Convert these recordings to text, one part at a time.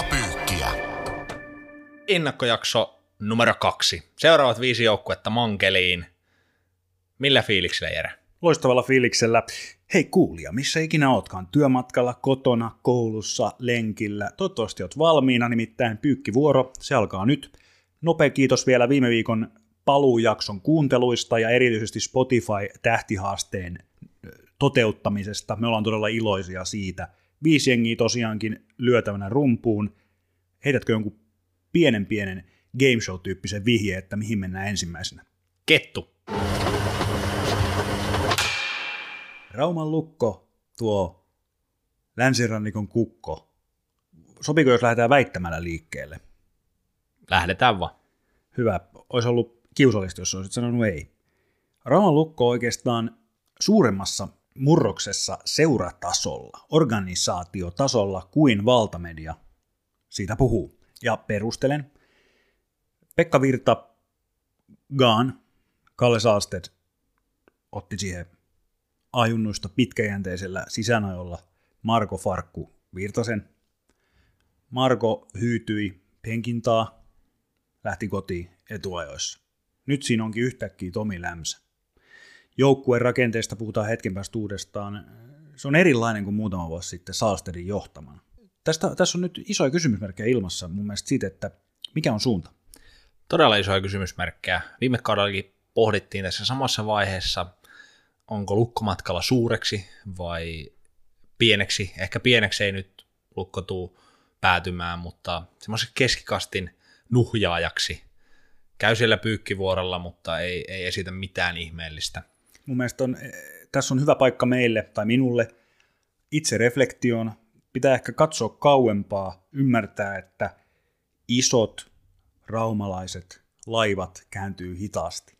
Liigapyykkiä. Ennakkojakso numero kaksi. Seuraavat viisi joukkuetta mankeliin. Millä fiiliksellä, Jere? Loistavalla fiiliksellä. Hei kuulija, missä ikinä ootkaan, työmatkalla, kotona, koulussa, lenkillä. Toivottavasti oot valmiina, nimittäin pyykkivuoro, se alkaa nyt. Nopea kiitos vielä viime viikon paluujakson kuunteluista ja erityisesti Spotify-tähtihaasteen toteuttamisesta. Me ollaan todella iloisia siitä. Viisi jengiä tosiaankin lyötävänä rumpuun. Heitätkö jonkun pienen pienen game show-tyyppisen vihje, että mihin mennään ensimmäisenä? Kettu. Rauman lukko tuo länsirannikon kukko. Sopiko, jos lähdetään väittämällä liikkeelle? Lähdetään vaan. Hyvä. Olisi ollut kiusallista, jos olisit sanonut ei. Rauman lukko oikeastaan suuremmassa murroksessa seuratasolla, organisaatiotasolla kuin valtamedia siitä puhuu. Ja perustelen. Pekka Virta, Gaan, Kalle Saasted otti siihen ajunnuista pitkäjänteisellä sisäänajolla Marko Farkku Virtasen. Marko hyytyi penkintaa, lähti kotiin etuajoissa. Nyt siinä onkin yhtäkkiä Tomi Lämsä. Joukkueen rakenteesta puhutaan hetken päästä uudestaan. Se on erilainen kuin muutama vuosi sitten Saastedin johtamana. Tästä, tässä on nyt isoja kysymysmerkkejä ilmassa mun mielestä siitä, että mikä on suunta? Todella isoja kysymysmerkkejä. Viime kaudellakin pohdittiin tässä samassa vaiheessa, onko lukkomatkalla suureksi vai pieneksi. Ehkä pieneksi ei nyt lukko tuu päätymään, mutta semmoisen keskikastin nuhjaajaksi. Käy siellä pyykkivuorolla, mutta ei, ei esitä mitään ihmeellistä. Mun mielestä on, tässä on hyvä paikka meille tai minulle itse reflektioon. Pitää ehkä katsoa kauempaa, ymmärtää, että isot raumalaiset laivat kääntyy hitaasti.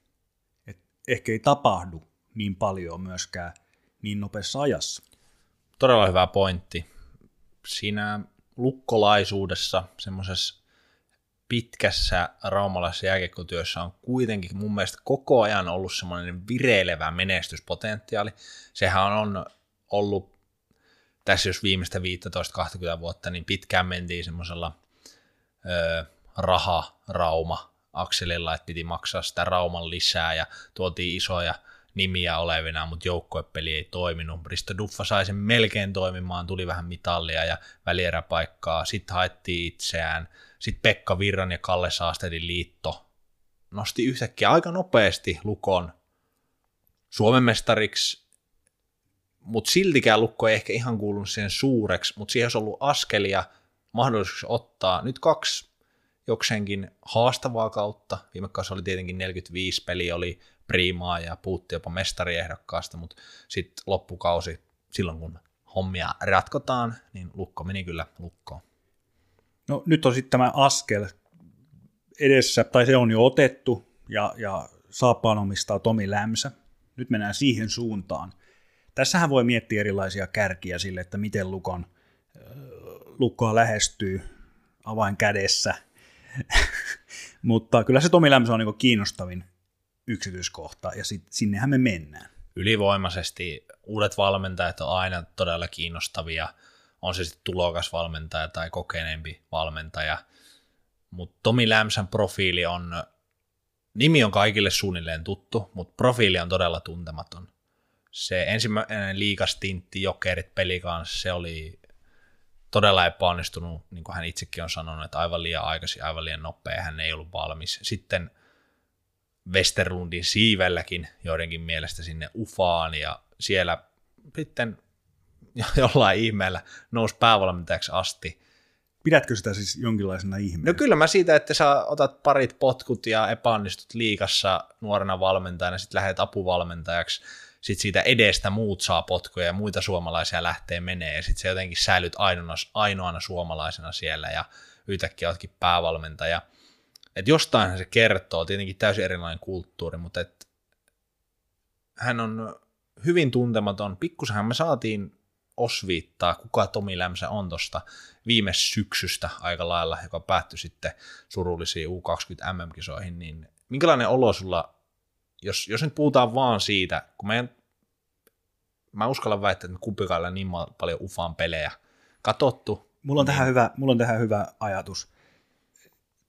Et ehkä ei tapahdu niin paljon myöskään niin nopeassa ajassa. Todella hyvä pointti. Siinä lukkolaisuudessa, semmoisessa pitkässä raumalaisessa jääkiekkotyössä on kuitenkin mun mielestä koko ajan ollut semmoinen vireilevä menestyspotentiaali. Sehän on ollut tässä jos viimeistä 15-20 vuotta, niin pitkään mentiin semmoisella raha-rauma akselilla, että piti maksaa sitä rauman lisää ja tuotiin isoja nimiä olevina, mutta joukkuepeli ei toiminut. Risto Duffa sai sen melkein toimimaan, tuli vähän mitallia ja välieräpaikkaa, sitten haettiin itseään. Sitten Pekka Virran ja Kalle Saastedin liitto nosti yhtäkkiä aika nopeasti Lukon Suomen mestariksi, mutta siltikään Lukko ei ehkä ihan kuulunut siihen suureksi, mutta siihen olisi ollut askelia mahdollisuus ottaa. Nyt kaksi jokseenkin haastavaa kautta. Viime kausi oli tietenkin 45 peli, oli priimaa ja puutti jopa mestariehdokkaasta, mutta sitten loppukausi, silloin kun hommia ratkotaan, niin lukko meni kyllä lukkoon. No nyt on sitten tämä askel edessä, tai se on jo otettu, ja, ja saappaan omistaa Tomi Lämsä. Nyt mennään siihen suuntaan. Tässähän voi miettiä erilaisia kärkiä sille, että miten lukon, lukkoa lähestyy avain kädessä. Mutta kyllä se Tomi Lämsä on niin kiinnostavin yksityiskohta, ja sit, sinnehän me mennään. Ylivoimaisesti uudet valmentajat on aina todella kiinnostavia, on se sitten tulokasvalmentaja tai kokeneempi valmentaja, mutta Tomi Lämsän profiili on, nimi on kaikille suunnilleen tuttu, mutta profiili on todella tuntematon. Se ensimmäinen liikastintti Jokerit peli kanssa, se oli todella epäonnistunut, niin kuin hän itsekin on sanonut, että aivan liian aikaisin, aivan liian nopea, hän ei ollut valmis. Sitten Westerlundin siivelläkin joidenkin mielestä sinne Ufaan ja siellä sitten jollain ihmeellä nousi päävalmentajaksi asti. Pidätkö sitä siis jonkinlaisena ihmeenä? No kyllä mä siitä, että sä otat parit potkut ja epäonnistut liikassa nuorena valmentajana, sitten lähdet apuvalmentajaksi, sitten siitä edestä muut saa potkuja ja muita suomalaisia lähtee menee, ja sitten sä jotenkin säilyt ainoana, ainoana suomalaisena siellä, ja yhtäkkiä oletkin päävalmentaja – että jostain se kertoo, tietenkin täysin erilainen kulttuuri, mutta et hän on hyvin tuntematon. Pikkusenhan me saatiin osviittaa, kuka Tomi Lämsä on tuosta viime syksystä aika lailla, joka päättyi sitten surullisiin U20 MM-kisoihin, niin minkälainen olo sulla, jos, jos nyt puhutaan vaan siitä, kun meidän, mä uskallan väittää, että me kumpikaan niin paljon ufaan pelejä katottu, Mulla on, tähän hyvä, mulla on tähän hyvä ajatus.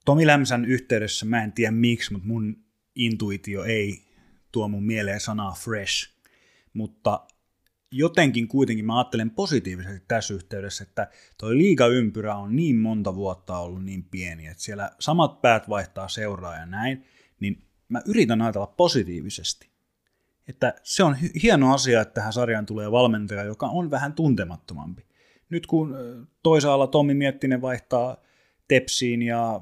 Tomi Lämsän yhteydessä mä en tiedä miksi, mutta mun intuitio ei tuo mun mieleen sanaa fresh. Mutta jotenkin kuitenkin mä ajattelen positiivisesti tässä yhteydessä, että toi liigaympyrä on niin monta vuotta ollut niin pieni, että siellä samat päät vaihtaa seuraa ja näin, niin mä yritän ajatella positiivisesti. Että se on hieno asia, että tähän sarjaan tulee valmentaja, joka on vähän tuntemattomampi. Nyt kun toisaalla Tommi Miettinen vaihtaa Tepsiin ja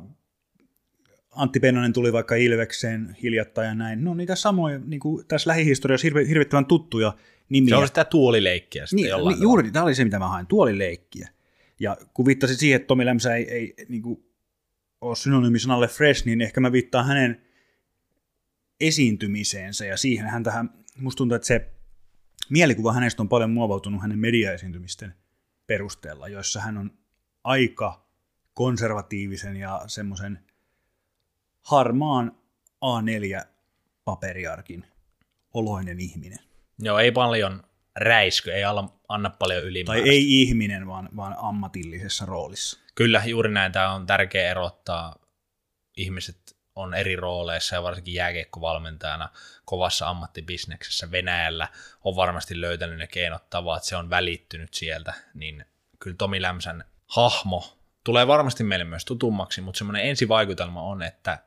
Antti Pennanen tuli vaikka Ilvekseen hiljattain ja näin, no niitä samoja, niin kuin tässä lähihistoriassa hirve, hirvittävän tuttuja nimiä. Se on sitä tuolileikkiä sitten niin, niin, Juuri, tämä oli se, mitä mä hain, tuolileikkiä. Ja kun viittasin siihen, että Tomi Lämsä ei, ei niin kuin, ole synonyymi sanalle fresh, niin ehkä mä viittaan hänen esiintymiseensä ja siihen hän tähän, musta tuntuu, että se mielikuva hänestä on paljon muovautunut hänen mediaesiintymisten perusteella, joissa hän on aika konservatiivisen ja semmoisen harmaan A4-paperiarkin oloinen ihminen. Joo, ei paljon räisky, ei anna paljon ylimääräistä. Tai ei ihminen, vaan, vaan ammatillisessa roolissa. Kyllä, juuri näin. Tämä on tärkeä erottaa. Ihmiset on eri rooleissa ja varsinkin jääkiekkovalmentajana kovassa ammattibisneksessä Venäjällä on varmasti löytänyt ne keinot tavat, se on välittynyt sieltä, niin kyllä Tomi Lämsän hahmo tulee varmasti meille myös tutummaksi, mutta semmoinen ensivaikutelma on, että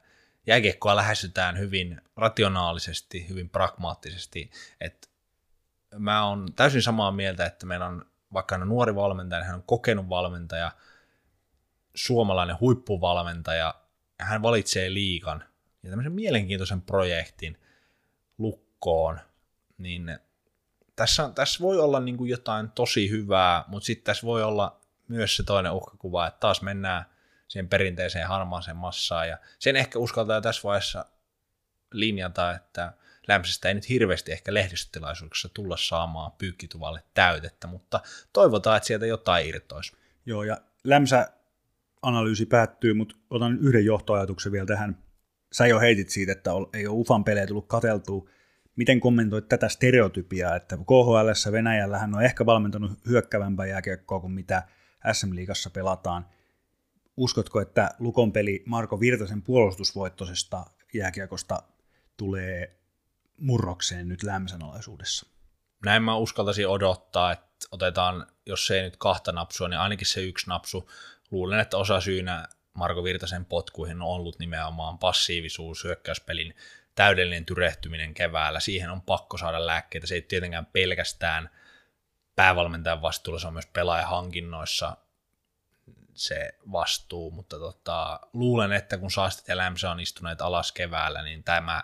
jääkiekkoa lähestytään hyvin rationaalisesti, hyvin pragmaattisesti, että mä oon täysin samaa mieltä, että meillä on vaikka hän on nuori valmentaja, niin hän on kokenut valmentaja, suomalainen huippuvalmentaja, hän valitsee liikan ja tämmöisen mielenkiintoisen projektin lukkoon, niin tässä, tässä voi olla niin kuin jotain tosi hyvää, mutta sitten tässä voi olla myös se toinen uhkakuva, että taas mennään siihen perinteiseen harmaaseen massaan, ja sen ehkä uskaltaa tässä vaiheessa linjata, että Lämpsästä ei nyt hirveästi ehkä lehdistötilaisuuksissa tulla saamaan pyykkituvalle täytettä, mutta toivotaan, että sieltä jotain irtoisi. Joo, ja Lämsä analyysi päättyy, mutta otan yhden johtoajatuksen vielä tähän. Sä jo heitit siitä, että ei ole UFAn pelejä tullut kateltua. Miten kommentoit tätä stereotypiaa, että KHL Venäjällä hän on ehkä valmentanut hyökkävämpää jääkiekkoa kuin mitä SM-liigassa pelataan. Uskotko, että Lukon peli Marko Virtasen puolustusvoittoisesta jääkiekosta tulee murrokseen nyt lämmön alaisuudessa? Näin mä uskaltaisin odottaa, että otetaan, jos ei nyt kahta napsua, niin ainakin se yksi napsu luulen, että osa syynä Marko Virtasen potkuihin on ollut nimenomaan passiivisuus, hyökkäyspelin täydellinen tyrehtyminen keväällä. Siihen on pakko saada lääkkeitä. Se ei tietenkään pelkästään päävalmentajan vastuulla, se on myös pelaajahankinnoissa se vastuu, mutta tota, luulen, että kun Saastit ja Lämsä on istuneet alas keväällä, niin tämä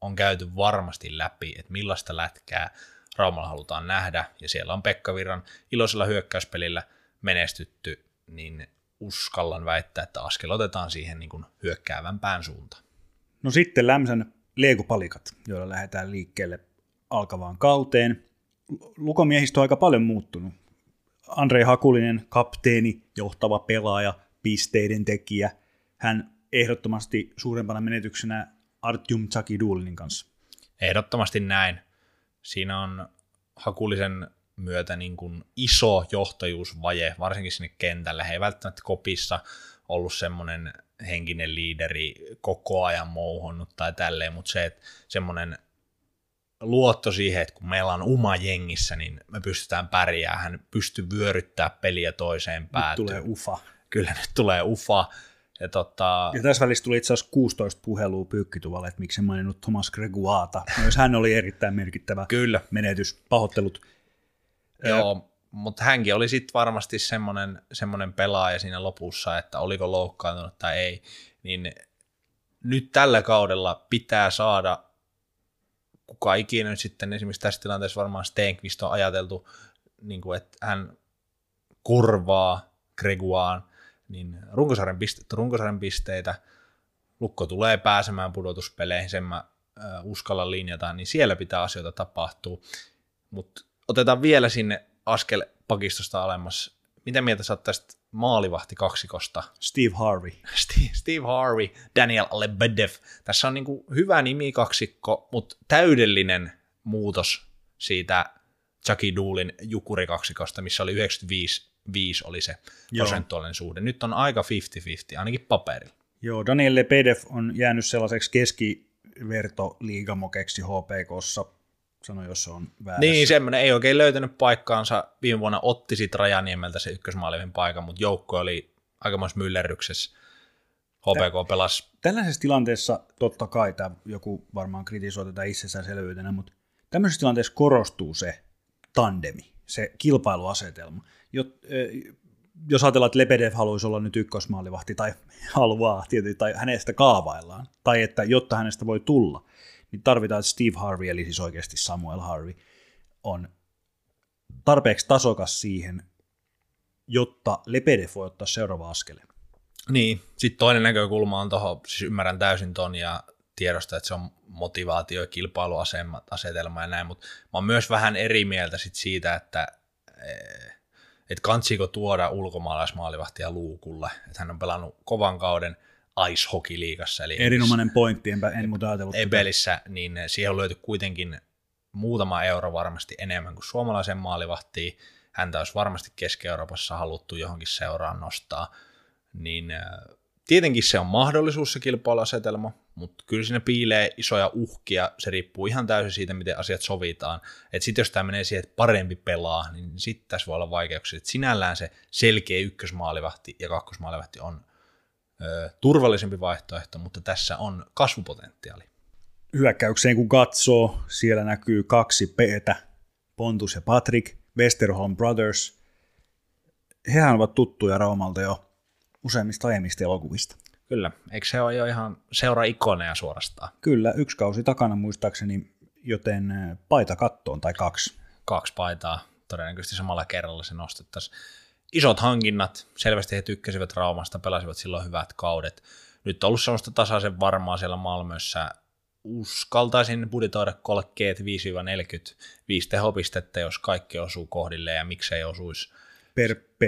on käyty varmasti läpi, että millaista lätkää Raumalla halutaan nähdä, ja siellä on Pekka Virran iloisella hyökkäyspelillä menestytty niin uskallan väittää, että askel otetaan siihen niin kuin hyökkäävämpään suuntaan. No sitten Lämsän leegupalikat, joilla lähdetään liikkeelle alkavaan kauteen. Lukomiehistö on aika paljon muuttunut. Andrei Hakulinen, kapteeni, johtava pelaaja, pisteiden tekijä. Hän ehdottomasti suurempana menetyksenä Artyom Tsakidulinin kanssa. Ehdottomasti näin. Siinä on Hakulisen myötä niin kuin iso johtajuusvaje, varsinkin sinne kentälle. He ei välttämättä kopissa ollut semmoinen henkinen liideri koko ajan mouhonnut tai tälleen, mutta se, että semmoinen luotto siihen, että kun meillä on uma jengissä, niin me pystytään pärjäämään, hän pystyy vyöryttää peliä toiseen päätyyn. Nyt tulee ufa. Kyllä nyt tulee ufa. Ja, tota... ja tässä välissä tuli itse asiassa 16 puhelua pyykkituvalle, että miksi en maininnut Thomas Greguata. Myös hän oli erittäin merkittävä Kyllä. menetys. Pahoittelut Joo, mutta hänkin oli sitten varmasti semmoinen, semmoinen pelaaja siinä lopussa, että oliko loukkaantunut tai ei, niin nyt tällä kaudella pitää saada kuka ikinä nyt sitten esimerkiksi tässä tilanteessa varmaan Stenqvist on ajateltu, niin kuin, että hän kurvaa Greguaan, niin runkosarjan, piste, runkosarjan pisteitä, Lukko tulee pääsemään pudotuspeleihin, sen mä uskalla linjata, niin siellä pitää asioita tapahtua. Mutta otetaan vielä sinne askel pakistosta alemmas. Mitä mieltä sä oot tästä maalivahti kaksikosta? Steve Harvey. Steve, Steve Harvey, Daniel Lebedev. Tässä on niinku hyvä nimi kaksikko, mutta täydellinen muutos siitä Chucky Doolin jukuri kaksikosta, missä oli 95 5 oli se Joo. prosentuaalinen suhde. Nyt on aika 50-50, ainakin paperilla. Joo, Daniel Lebedev on jäänyt sellaiseksi keskivertoliigamokeksi HPKssa, sano jos se on väärässä. Niin, semmoinen ei oikein löytänyt paikkaansa. Viime vuonna otti sit Rajaniemeltä se ykkösmaalivin paikan, mutta joukko oli aikamoisessa myllerryksessä. HPK pelasi Tällaisessa tilanteessa totta kai tämä joku varmaan kritisoi tätä itsestäänselvyytenä, mutta tämmöisessä tilanteessa korostuu se tandemi, se kilpailuasetelma. Jot, jos ajatellaan, että Lebedev haluaisi olla nyt ykkösmaalivahti tai haluaa tietysti, tai hänestä kaavaillaan, tai että jotta hänestä voi tulla, niin tarvitaan, että Steve Harvey, eli siis oikeasti Samuel Harvey, on tarpeeksi tasokas siihen, jotta Lebedev voi ottaa seuraava askeleen. Niin, sitten toinen näkökulma on tuohon, siis ymmärrän täysin ton ja tiedosta, että se on motivaatio ja kilpailuasetelma ja näin, mutta mä oon myös vähän eri mieltä sit siitä, että eh, et kantsiko tuoda ulkomaalaismaalivahtia luukulle, että hän on pelannut kovan kauden ice hockey liigassa, eli Erinomainen pointti, enpä, en muuta ajatellut. tätä. Ebelissä, niin siihen on löyty kuitenkin muutama euro varmasti enemmän kuin suomalaisen maalivahtiin. Häntä olisi varmasti Keski-Euroopassa haluttu johonkin seuraan nostaa. Niin äh, tietenkin se on mahdollisuus se kilpailuasetelma, mutta kyllä siinä piilee isoja uhkia. Se riippuu ihan täysin siitä, miten asiat sovitaan. Että sitten jos tämä menee siihen, että parempi pelaa, niin sitten tässä voi olla vaikeuksia. Et sinällään se selkeä ykkösmaalivahti ja kakkosmaalivahti on turvallisempi vaihtoehto, mutta tässä on kasvupotentiaali. hyökkäykseen kun katsoo, siellä näkyy kaksi peetä, Pontus ja Patrick, Westerholm Brothers. Hehän ovat tuttuja Raumalta jo useimmista aiemmista elokuvista. Kyllä, eikö se ole jo ihan seura-ikoneja suorastaan? Kyllä, yksi kausi takana muistaakseni, joten paita kattoon tai kaksi. Kaksi paitaa, todennäköisesti samalla kerralla se nostettaisiin. Isot hankinnat, selvästi he tykkäsivät Raumasta, pelasivat silloin hyvät kaudet. Nyt on ollut sellaista tasaisen varmaa siellä Malmössä. Uskaltaisin budjetoida kolkkeet 5-45 tehopistettä, jos kaikki osuu kohdilleen ja miksei osuisi Per P,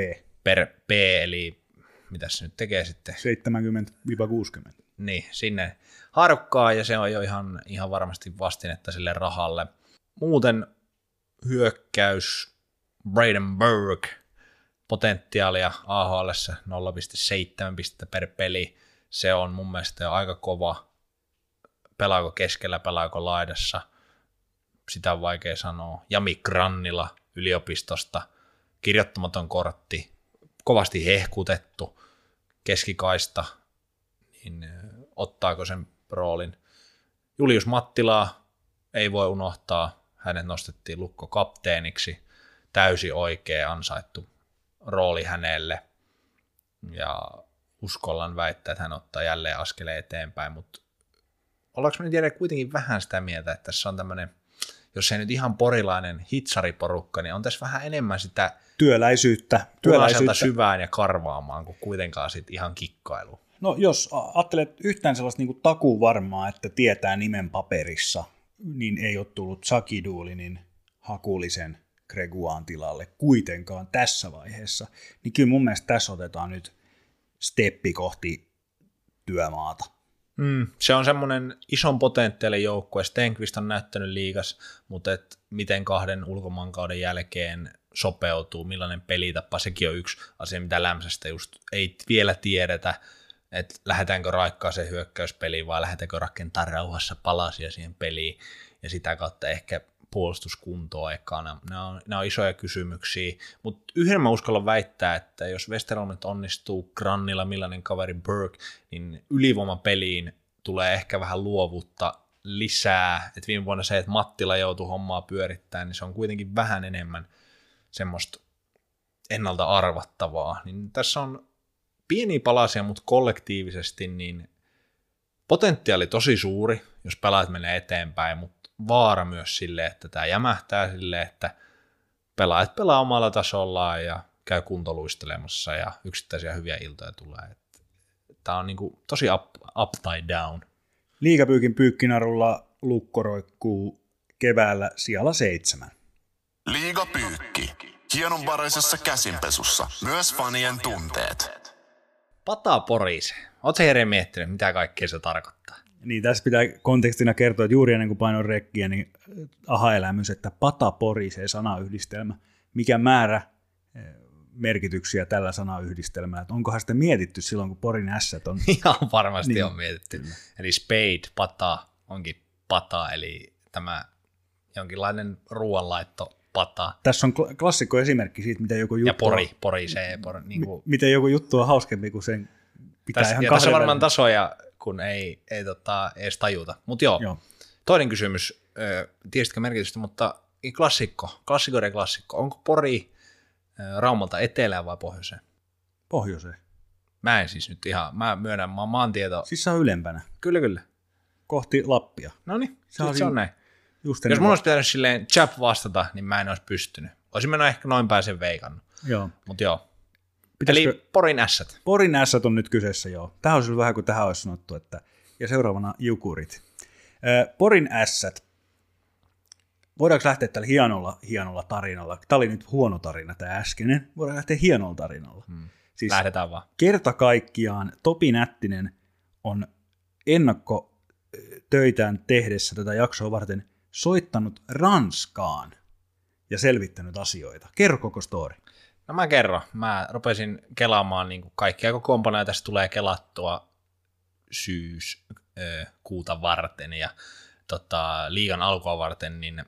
per P, eli mitä se nyt tekee sitten? 70-60. niin, sinne harkkaa ja se on jo ihan, ihan varmasti vastinetta sille rahalle. Muuten hyökkäys Braden Berg potentiaalia AHL 0,7 pistettä per peli. Se on mun mielestä jo aika kova. Pelaako keskellä, pelaako laidassa, sitä on vaikea sanoa. Jami Grannila yliopistosta, kirjoittamaton kortti, kovasti hehkutettu, keskikaista, niin ottaako sen roolin. Julius Mattilaa ei voi unohtaa, hänet nostettiin lukko kapteeniksi, täysi oikea ansaittu rooli hänelle, ja uskollan väittää, että hän ottaa jälleen askeleen eteenpäin, mutta ollaanko me nyt Jere kuitenkin vähän sitä mieltä, että tässä on tämmöinen, jos ei nyt ihan porilainen hitsariporukka, niin on tässä vähän enemmän sitä Työläisyyttä. työläisyyttä. syvään ja karvaamaan, kuin kuitenkaan sit ihan kikkailu. No jos ajattelet yhtään sellaista niin takuu varmaa, että tietää nimen paperissa, niin ei ole tullut Sakiduulinin hakulisen Greguaan tilalle kuitenkaan tässä vaiheessa. Niin kyllä mun mielestä tässä otetaan nyt steppi kohti työmaata. Mm, se on semmoinen ison potentiaalin joukkue. Stenqvist on näyttänyt liigas, mutta et miten kahden ulkomaankauden jälkeen sopeutuu, millainen pelitapa, sekin on yksi asia, mitä Lämsästä just ei vielä tiedetä, että lähdetäänkö raikkaaseen hyökkäyspeliin vai lähdetäänkö rakentaa rauhassa palasia siihen peliin ja sitä kautta ehkä puolustuskuntoa ekana. Nämä on, nämä on isoja kysymyksiä, mutta yhden mä uskallan väittää, että jos Westerholm nyt onnistuu Grannilla, millainen kaveri Burke, niin ylivoimapeliin tulee ehkä vähän luovuutta lisää. Et viime vuonna se, että Mattila joutui hommaa pyörittämään, niin se on kuitenkin vähän enemmän semmoista ennalta arvattavaa. Niin tässä on pieniä palasia, mutta kollektiivisesti niin potentiaali tosi suuri, jos pelaat menee eteenpäin, mutta vaara myös sille, että tämä jämähtää sille, että pelaajat pelaa omalla tasollaan ja käy kuntoluistelemassa ja yksittäisiä hyviä iltoja tulee. Tämä on niinku tosi up, upside down. Liigapyykin pyykkinarulla lukko roikkuu keväällä sijalla seitsemän. Liigapyykki. Hienonvaraisessa käsinpesussa. Myös fanien tunteet. Pata porise. Oletko Jere miettinyt, mitä kaikkea se tarkoittaa? Niin tässä pitää kontekstina kertoa, että juuri ennen kuin painoin rekkiä, niin aha-elämys, että pata porisee sanayhdistelmä. Mikä määrä, eh, merkityksiä tällä sanayhdistelmällä, että onkohan sitä mietitty silloin, kun Porin ässät on... Ihan varmasti Niin. on mietitty. Eli spade, pata, onkin pata, eli tämä jonkinlainen ruoanlaitto pata. Tässä on kla- klassikko esimerkki siitä, miten joku juttu, Ja pori, pori se, pori, niin kuin, on, miten joku juttu on hauskempi kuin sen pitää tässä, ihan ja tässä on varmaan tasoja, kun ei, ei tota, edes tajuta. Mutta joo, Joo. toinen kysymys, tiesitkö merkitystä, mutta klassikko, klassikoiden klassikko, onko Pori Raumalta etelään vai pohjoiseen? Pohjoiseen. Mä en siis nyt ihan, mä myönnän, mä maantieto. Siis se on ylempänä, Kyllä, kyllä. kohti Lappia. No niin, Se on se, on näin. Just Jos mun olisi pitänyt silleen chap vastata, niin mä en olisi pystynyt. Olisin mennyt ehkä noin päin veikannut. Joo. Mutta joo. Pitäisikö... Eli Porin ässät. Porin ässät on nyt kyseessä, joo. Tähän olisi vähän kuin tähän olisi sanottu, että ja seuraavana jukurit. Porin ässät. Voidaanko lähteä tällä hienolla, hienolla tarinalla? Tämä oli nyt huono tarina, tämä äskeinen. Voidaan lähteä hienolla tarinalla. Hmm. Siis Lähdetään vaan. kerta kaikkiaan Topi Nättinen on ennakko töitään tehdessä tätä jaksoa varten soittanut Ranskaan ja selvittänyt asioita. Kerro koko story. No mä kerron. Mä rupesin kelaamaan niin kuin kaikkia kokoonpanoja. Tästä tulee kelattua syys ö, kuuta varten ja tota, liigan alkua varten, niin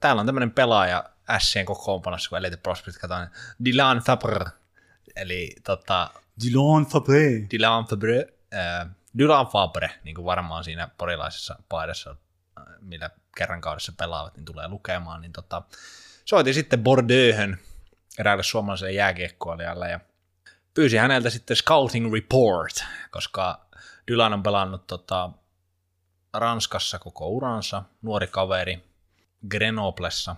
täällä on tämmöinen pelaaja Sien kokoonpanossa, kun Elite Prospect katsotaan, Dylan Fabre, eli tota, Dylan Fabre. Dylan Fabre, äh, Dylan Fabre, niin kuin varmaan siinä porilaisessa paidassa, äh, millä kerran kaudessa pelaavat, niin tulee lukemaan, niin tota, soitin sitten Bordeauxhön eräälle suomalaiselle jääkiekkoilijalle ja pyysi häneltä sitten scouting report, koska Dylan on pelannut tota, Ranskassa koko uransa, nuori kaveri, Grenoblessa.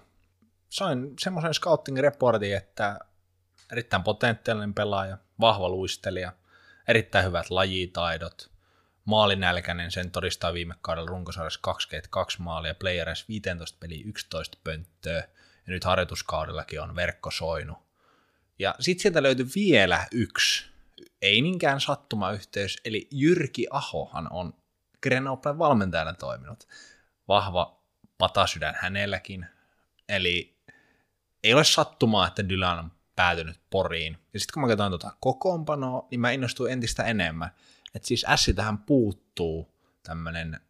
Sain semmoisen scouting reportin, että erittäin potentiaalinen pelaaja, vahva luistelija, erittäin hyvät lajitaidot, maalinälkäinen, sen todistaa viime kaudella runkosarjassa 22 maalia, playereissa 15 peli 11 pönttöä, ja nyt harjoituskaudellakin on verkko soinut. Ja sitten sieltä löytyi vielä yksi, ei niinkään sattumayhteys, eli Jyrki Ahohan on Grenoblen valmentajana toiminut. Vahva patasydän hänelläkin, eli ei ole sattumaa, että Dylan on päätynyt Poriin. Ja sitten kun mä katsoin tuota kokoonpanoa, niin mä innostuin entistä enemmän. Että siis Ässi tähän puuttuu tämmönen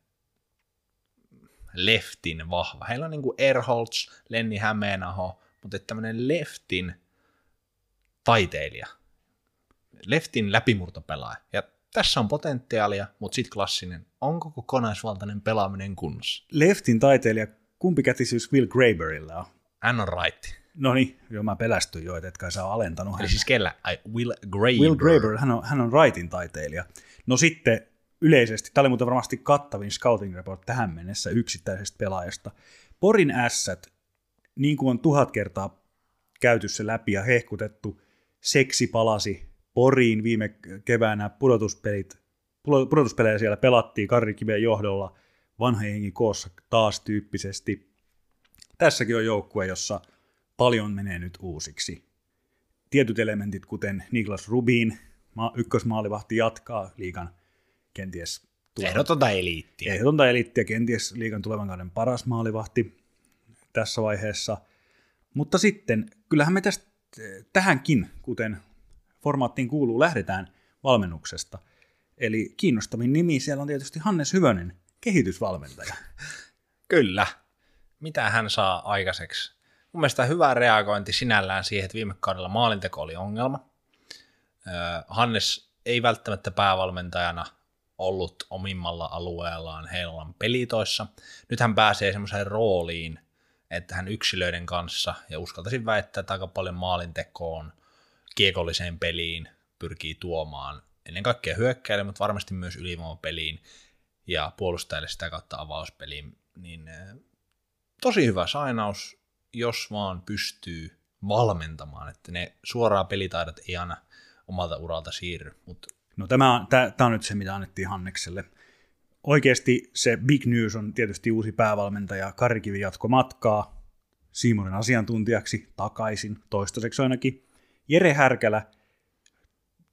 leftin vahva. Heillä on niinku Erholz, Lenni Hämeenaho, mutta että tämmönen leftin taiteilija. Leftin läpimurtopelaaja. Ja tässä on potentiaalia, mutta sitten klassinen. Onko kokonaisvaltainen pelaaminen kunnossa? Leftin taiteilija, kumpi kätisyys Will Graberilla on? Hän on right. No niin, joo mä pelästyin jo, että etkä sä alentanut Eli häntä. siis kellä? Ai, Will Graber. Will Graber, hän on, hän on Wrightin taiteilija. No sitten yleisesti, tämä oli muuten varmasti kattavin scouting report tähän mennessä yksittäisestä pelaajasta. Porin ässät, niin kuin on tuhat kertaa käyty se läpi ja hehkutettu, seksi palasi Poriin viime keväänä pudotuspelit, pudotuspelejä siellä pelattiin Karri Kiven johdolla, vanha jengi koossa taas tyyppisesti. Tässäkin on joukkue, jossa paljon menee nyt uusiksi tietyt elementit, kuten Niklas Rubin, ma- ykkösmaalivahti jatkaa liigan kenties tulevan, Ehdotonta eliittiä. ehdotonta eliittiä, kenties liigan tulevan kauden paras maalivahti tässä vaiheessa. Mutta sitten, kyllähän me tästä tähänkin, kuten formaattiin kuuluu, lähdetään valmennuksesta. Eli kiinnostavin nimi siellä on tietysti Hannes Hyvönen, kehitysvalmentaja. Kyllä. Mitä hän saa aikaiseksi? Mun mielestä hyvä reagointi sinällään siihen, että viime kaudella maalinteko oli ongelma. Hannes ei välttämättä päävalmentajana ollut omimmalla alueellaan Heinolan pelitoissa. Nyt hän pääsee semmoiseen rooliin, että hän yksilöiden kanssa, ja uskaltaisin väittää, että aika paljon maalintekoon, kiekolliseen peliin pyrkii tuomaan ennen kaikkea hyökkäille, mutta varmasti myös ylivoimapeliin ja puolustajille sitä kautta avauspeliin, niin eh, tosi hyvä sainaus, jos vaan pystyy valmentamaan, että ne suoraan pelitaidot ei aina omalta uralta siirry, mutta No tämä tämä, on nyt se, mitä annettiin Hannekselle. Oikeasti se big news on tietysti uusi päävalmentaja. Karikivi jatko matkaa Siimonin asiantuntijaksi takaisin, toistaiseksi ainakin. Jere Härkälä,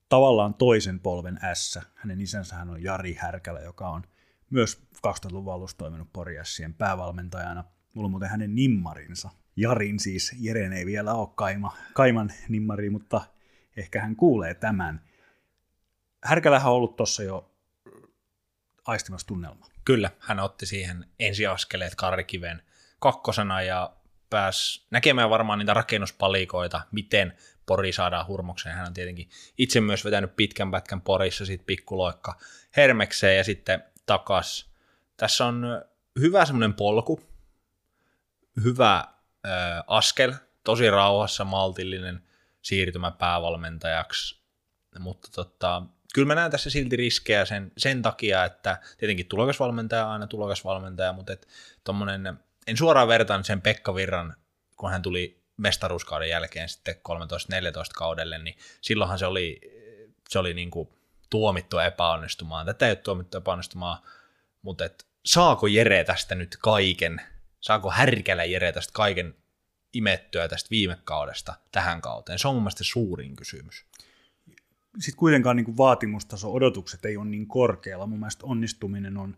tavallaan toisen polven S. Hänen isänsä hän on Jari Härkälä, joka on myös 2000-luvun alussa toiminut Pori Sien päävalmentajana. Mulla on muuten hänen nimmarinsa Jarin siis. Jeren ei vielä ole kaima, kaiman nimmari, mutta ehkä hän kuulee tämän. Härkälähän on ollut tuossa jo aistimassa tunnelma. Kyllä, hän otti siihen ensiaskeleet Karkiven kakkosena ja pääsi näkemään varmaan niitä rakennuspalikoita, miten Pori saadaan hurmokseen. Hän on tietenkin itse myös vetänyt pitkän pätkän Porissa, sitten pikkuloikka Hermekseen ja sitten takas. Tässä on hyvä semmoinen polku, hyvä ö, askel, tosi rauhassa, maltillinen siirtymä päävalmentajaksi, mutta tota, kyllä mä näen tässä silti riskejä sen, sen takia, että tietenkin tulokasvalmentaja on aina tulokasvalmentaja, mutta et tommonen, en suoraan vertaan sen Pekka Virran, kun hän tuli mestaruuskauden jälkeen sitten 13-14 kaudelle, niin silloinhan se oli, se oli niin kuin tuomittu epäonnistumaan. Tätä ei ole tuomittu epäonnistumaan, mutta et, saako Jere tästä nyt kaiken, saako Härkälä Jere tästä kaiken imettyä tästä viime kaudesta tähän kauteen? Se on mun mielestä suurin kysymys. Sitten kuitenkaan niin kuin vaatimustaso, odotukset ei ole niin korkealla. Mun mielestä onnistuminen on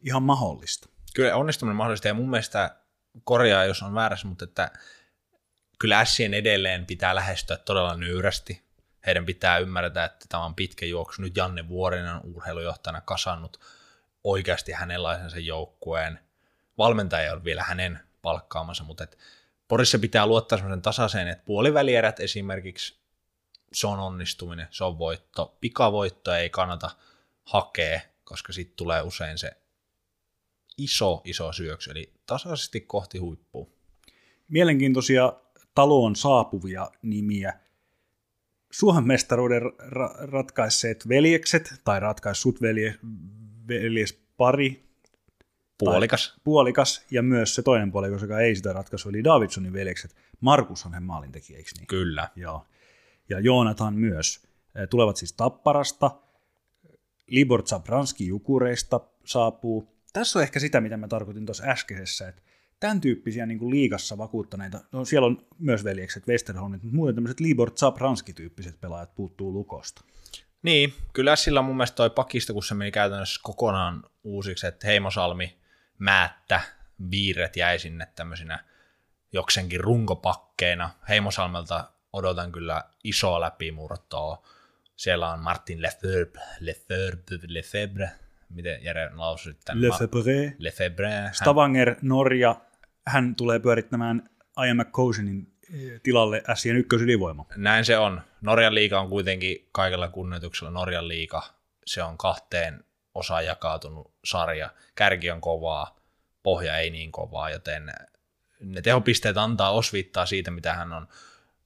ihan mahdollista. Kyllä onnistuminen on mahdollista ja mun mielestä korjaa, jos on väärässä, mutta että kyllä Sien edelleen pitää lähestyä todella nöyrästi. Heidän pitää ymmärtää, että tämä on pitkä juoksu. Nyt Janne Vuorinen on urheilujohtajana kasannut oikeasti hänenlaisensa joukkueen. Valmentaja ole vielä hänen palkkaamansa, mutta et Porissa pitää luottaa sellaisen tasaiseen, että puolivälierät esimerkiksi se on onnistuminen, se on voitto. Pikavoitto ei kannata hakea, koska sitten tulee usein se iso, iso syöksy, eli tasaisesti kohti huippua. Mielenkiintoisia taloon saapuvia nimiä. Suomen mestaruuden ra- ratkaisseet veljekset, tai ratkaissut velje, veljespari, Puolikas. puolikas, ja myös se toinen puolikas, joka ei sitä ratkaisu, eli Davidsonin veljekset. Markus on hän maalintekijä, eikö niin? Kyllä. Joo. Ja Joonatan myös. Tulevat siis Tapparasta. Libor Zabranski Jukureista saapuu. Tässä on ehkä sitä, mitä mä tarkoitin tuossa äskeisessä, että tämän tyyppisiä niin kuin liigassa vakuuttaneita, no siellä on myös veljekset Westerholmit, mutta muuten tämmöiset Libor Zabranski-tyyppiset pelaajat puuttuu lukosta. Niin, kyllä sillä mun mielestä toi pakista, kun se meni käytännössä kokonaan uusiksi, että Heimosalmi, Määttä, Viiret jäi sinne tämmöisinä joksenkin runkopakkeina. Heimosalmelta odotan kyllä isoa läpimurtoa. Siellä on Martin Lefebvre, Lefebvre, Lefebvre, miten Jere lausuit tämän? Lefebvre. Lefebvre. Hän, Stavanger, Norja, hän tulee pyörittämään Ian McCosenin tilalle Sien ykkösylivoima. näin se on. Norjan liiga on kuitenkin kaikella kunnioituksella Norjan liiga. Se on kahteen osaan jakautunut sarja. Kärki on kovaa, pohja ei niin kovaa, joten ne tehopisteet antaa osviittaa siitä, mitä hän on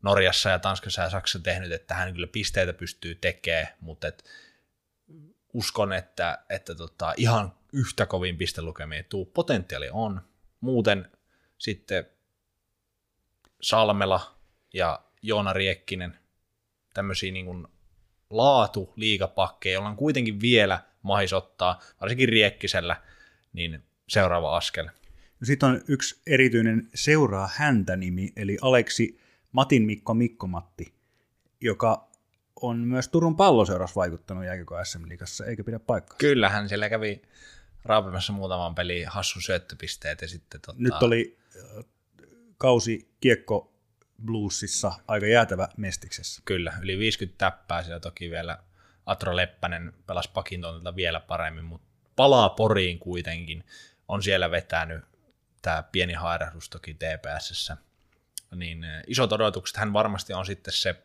Norjassa ja Tanskassa ja Saksassa tehnyt, että hän kyllä pisteitä pystyy tekemään, mutta et uskon, että, että tota, ihan yhtä kovin pistelukemia tuu. Potentiaali on. Muuten sitten Salmela ja Joona Riekkinen, tämmöisiä niin laatu liigapakkeja, joilla on kuitenkin vielä mahis ottaa, varsinkin Riekkisellä, niin seuraava askel. Sitten on yksi erityinen seuraa häntä nimi, eli Aleksi Matin Mikko Mikko Matti, joka on myös Turun palloseurassa vaikuttanut jääkiekko SM-liigassa, eikä pidä paikkaa. Kyllähän siellä kävi raapimassa muutaman peli hassun syöttöpisteet ja sitten tota... Nyt oli äh, kausi kiekko bluesissa aika jäätävä mestiksessä. Kyllä, yli 50 täppää siellä toki vielä Atro Leppänen pelasi pakin tontilta vielä paremmin, mutta palaa Poriin kuitenkin. On siellä vetänyt tämä pieni hairahdus toki TPSssä. Niin eh, isot odotukset, hän varmasti on sitten se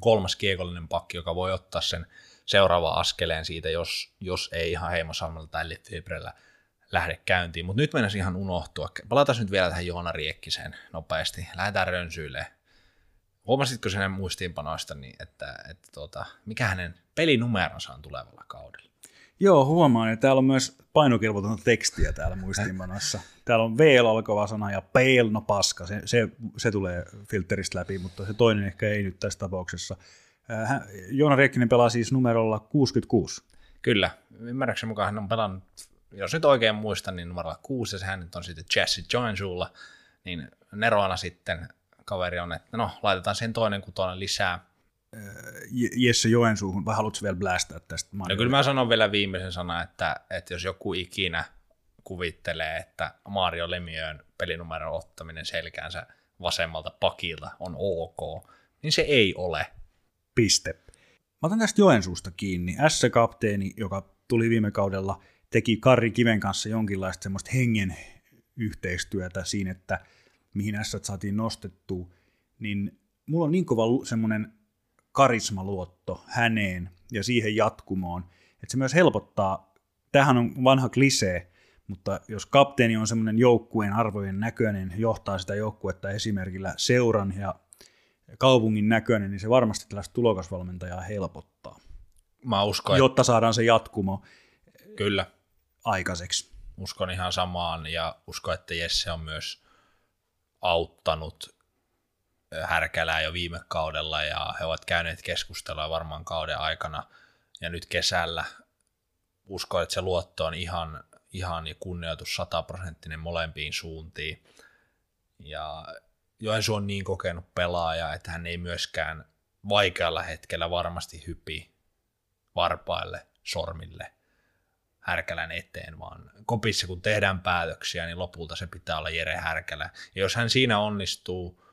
kolmas kiekollinen pakki, joka voi ottaa sen seuraava askeleen siitä, jos, jos ei ihan Heimosalmella tai Lefebrellä lähde käyntiin. Mutta nyt mennään ihan unohtua. Palataan nyt vielä tähän Joona Riekkiseen nopeasti. Lähdetään rönsyilemään. Huomasitko sen muistiinpanoista, niin että, että tuota, mikä hänen pelinumeronsa on tulevalla kaudella? Joo, huomaan, että täällä on myös painokilvotonta tekstiä täällä muistiinpanossa. Täällä on VL alkava sana ja PL, no paska, se, se, se tulee filteristä läpi, mutta se toinen ehkä ei nyt tässä tapauksessa. Hän, Joona Riekkinen pelaa siis numerolla 66. Kyllä, ymmärräkseni mukaan hän on pelannut, jos nyt oikein muistan, niin numerolla 6 ja hän nyt on sitten Jesse Joensuulla, niin Neroana sitten kaveri on, että no laitetaan sen toinen kutonen lisää. Jesse Joensuuhun, vai haluatko vielä blästää tästä? No kyllä mä sanon vielä viimeisen sanan, että, että jos joku ikinä kuvittelee, että Mario Lemiön pelinumeron ottaminen selkäänsä vasemmalta pakilta on ok, niin se ei ole. Piste. Mä otan tästä Joensuusta kiinni. S-kapteeni, joka tuli viime kaudella, teki Karri Kiven kanssa jonkinlaista semmoista hengen yhteistyötä siinä, että mihin S saatiin nostettua, niin mulla on niin kova semmoinen karismaluotto häneen ja siihen jatkumoon, että se myös helpottaa, tähän on vanha klisee, mutta jos kapteeni on semmoinen joukkueen arvojen näköinen, johtaa sitä joukkuetta esimerkillä seuran ja kaupungin näköinen, niin se varmasti tällaista tulokasvalmentajaa helpottaa. Mä uskon, jotta saadaan se jatkumo kyllä. aikaiseksi. Uskon ihan samaan ja uskon, että Jesse on myös auttanut Härkälää jo viime kaudella ja he ovat käyneet keskustelua varmaan kauden aikana ja nyt kesällä uskon, että se luotto on ihan, ihan ja kunnioitus sataprosenttinen molempiin suuntiin. Ja Joensu on niin kokenut pelaaja, että hän ei myöskään vaikealla hetkellä varmasti hypi varpaille, sormille, Härkälän eteen, vaan kopissa kun tehdään päätöksiä, niin lopulta se pitää olla Jere Härkälä. Ja jos hän siinä onnistuu,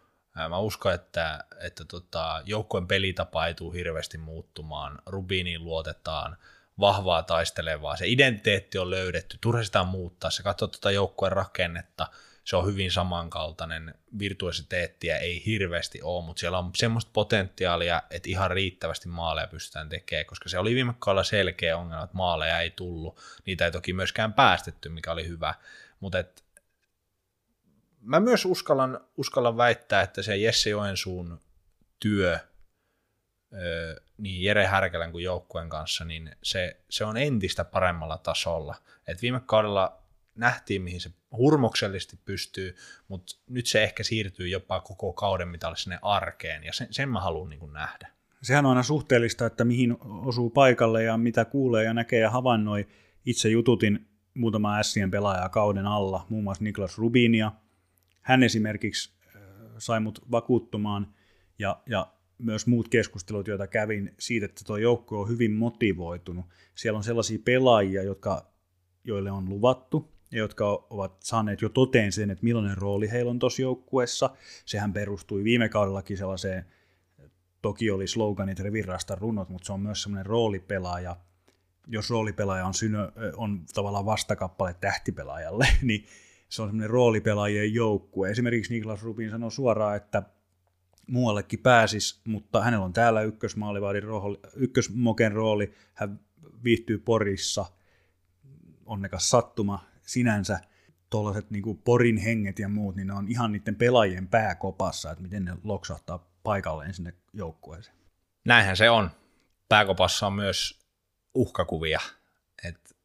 Mä uskon, että, että tota, joukkueen pelitapa ei tule hirveästi muuttumaan. Rubiniin luotetaan, vahvaa taistelevaa. Se identiteetti on löydetty, turha sitä muuttaa. Se katsoo tuota joukkueen rakennetta, se on hyvin samankaltainen. Virtuositeettiä ei hirveästi ole, mutta siellä on semmoista potentiaalia, että ihan riittävästi maaleja pystytään tekemään, koska se oli viime kaudella selkeä ongelma, että maaleja ei tullut. Niitä ei toki myöskään päästetty, mikä oli hyvä. Mutta mä myös uskallan, uskallan väittää, että se Jesse Joensuun työ niin Jere Härkälän kuin joukkueen kanssa, niin se, se on entistä paremmalla tasolla. Et viime kaudella nähtiin, mihin se hurmoksellisesti pystyy, mutta nyt se ehkä siirtyy jopa koko kauden mitalle sinne arkeen, ja sen, sen mä haluan niin nähdä. Sehän on aina suhteellista, että mihin osuu paikalle ja mitä kuulee ja näkee ja havainnoi. Itse jututin muutama Sien pelaajaa kauden alla, muun muassa Niklas Rubinia, hän esimerkiksi sai mut vakuuttumaan ja, ja myös muut keskustelut, joita kävin siitä, että tuo joukko on hyvin motivoitunut. Siellä on sellaisia pelaajia, jotka, joille on luvattu ja jotka ovat saaneet jo toteen sen, että millainen rooli heillä on tuossa joukkueessa. Sehän perustui viime kaudellakin sellaiseen, toki oli sloganit Revirrasta runot, mutta se on myös sellainen roolipelaaja. Jos roolipelaaja on, synö, on tavallaan vastakappale tähtipelaajalle, niin se on semmoinen roolipelaajien joukkue. Esimerkiksi Niklas Rubin sanoi suoraan, että muuallekin pääsis, mutta hänellä on täällä ykkösmaalivaadin rooli, ykkösmoken rooli, hän viihtyy Porissa, onnekas sattuma sinänsä, tuollaiset niin Porin henget ja muut, niin ne on ihan niiden pelaajien pääkopassa, että miten ne loksahtaa paikalleen sinne joukkueeseen. Näinhän se on. Pääkopassa on myös uhkakuvia, että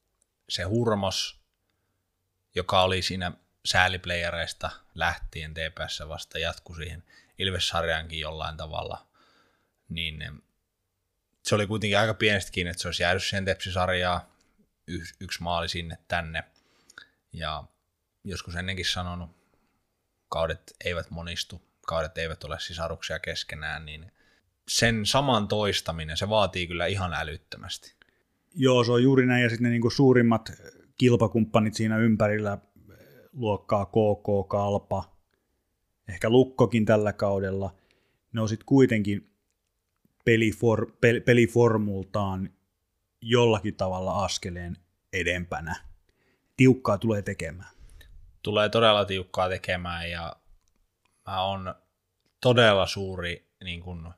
se hurmos joka oli siinä sääliplayereista lähtien TPS vasta jatku siihen Ilves-sarjaankin jollain tavalla, niin se oli kuitenkin aika pienestä kiinni, että se olisi jäänyt siihen Tepsi-sarjaan, y- yksi maali sinne tänne, ja joskus ennenkin sanonut, kaudet eivät monistu, kaudet eivät ole sisaruksia keskenään, niin sen saman toistaminen, se vaatii kyllä ihan älyttömästi. Joo, se on juuri näin, ja sitten ne niin suurimmat kilpakumppanit siinä ympärillä, luokkaa KK, Kalpa, ehkä Lukkokin tällä kaudella, ne on sitten kuitenkin pelifor, pel, peliformultaan jollakin tavalla askeleen edempänä. Tiukkaa tulee tekemään. Tulee todella tiukkaa tekemään ja mä on todella suuri niin kun,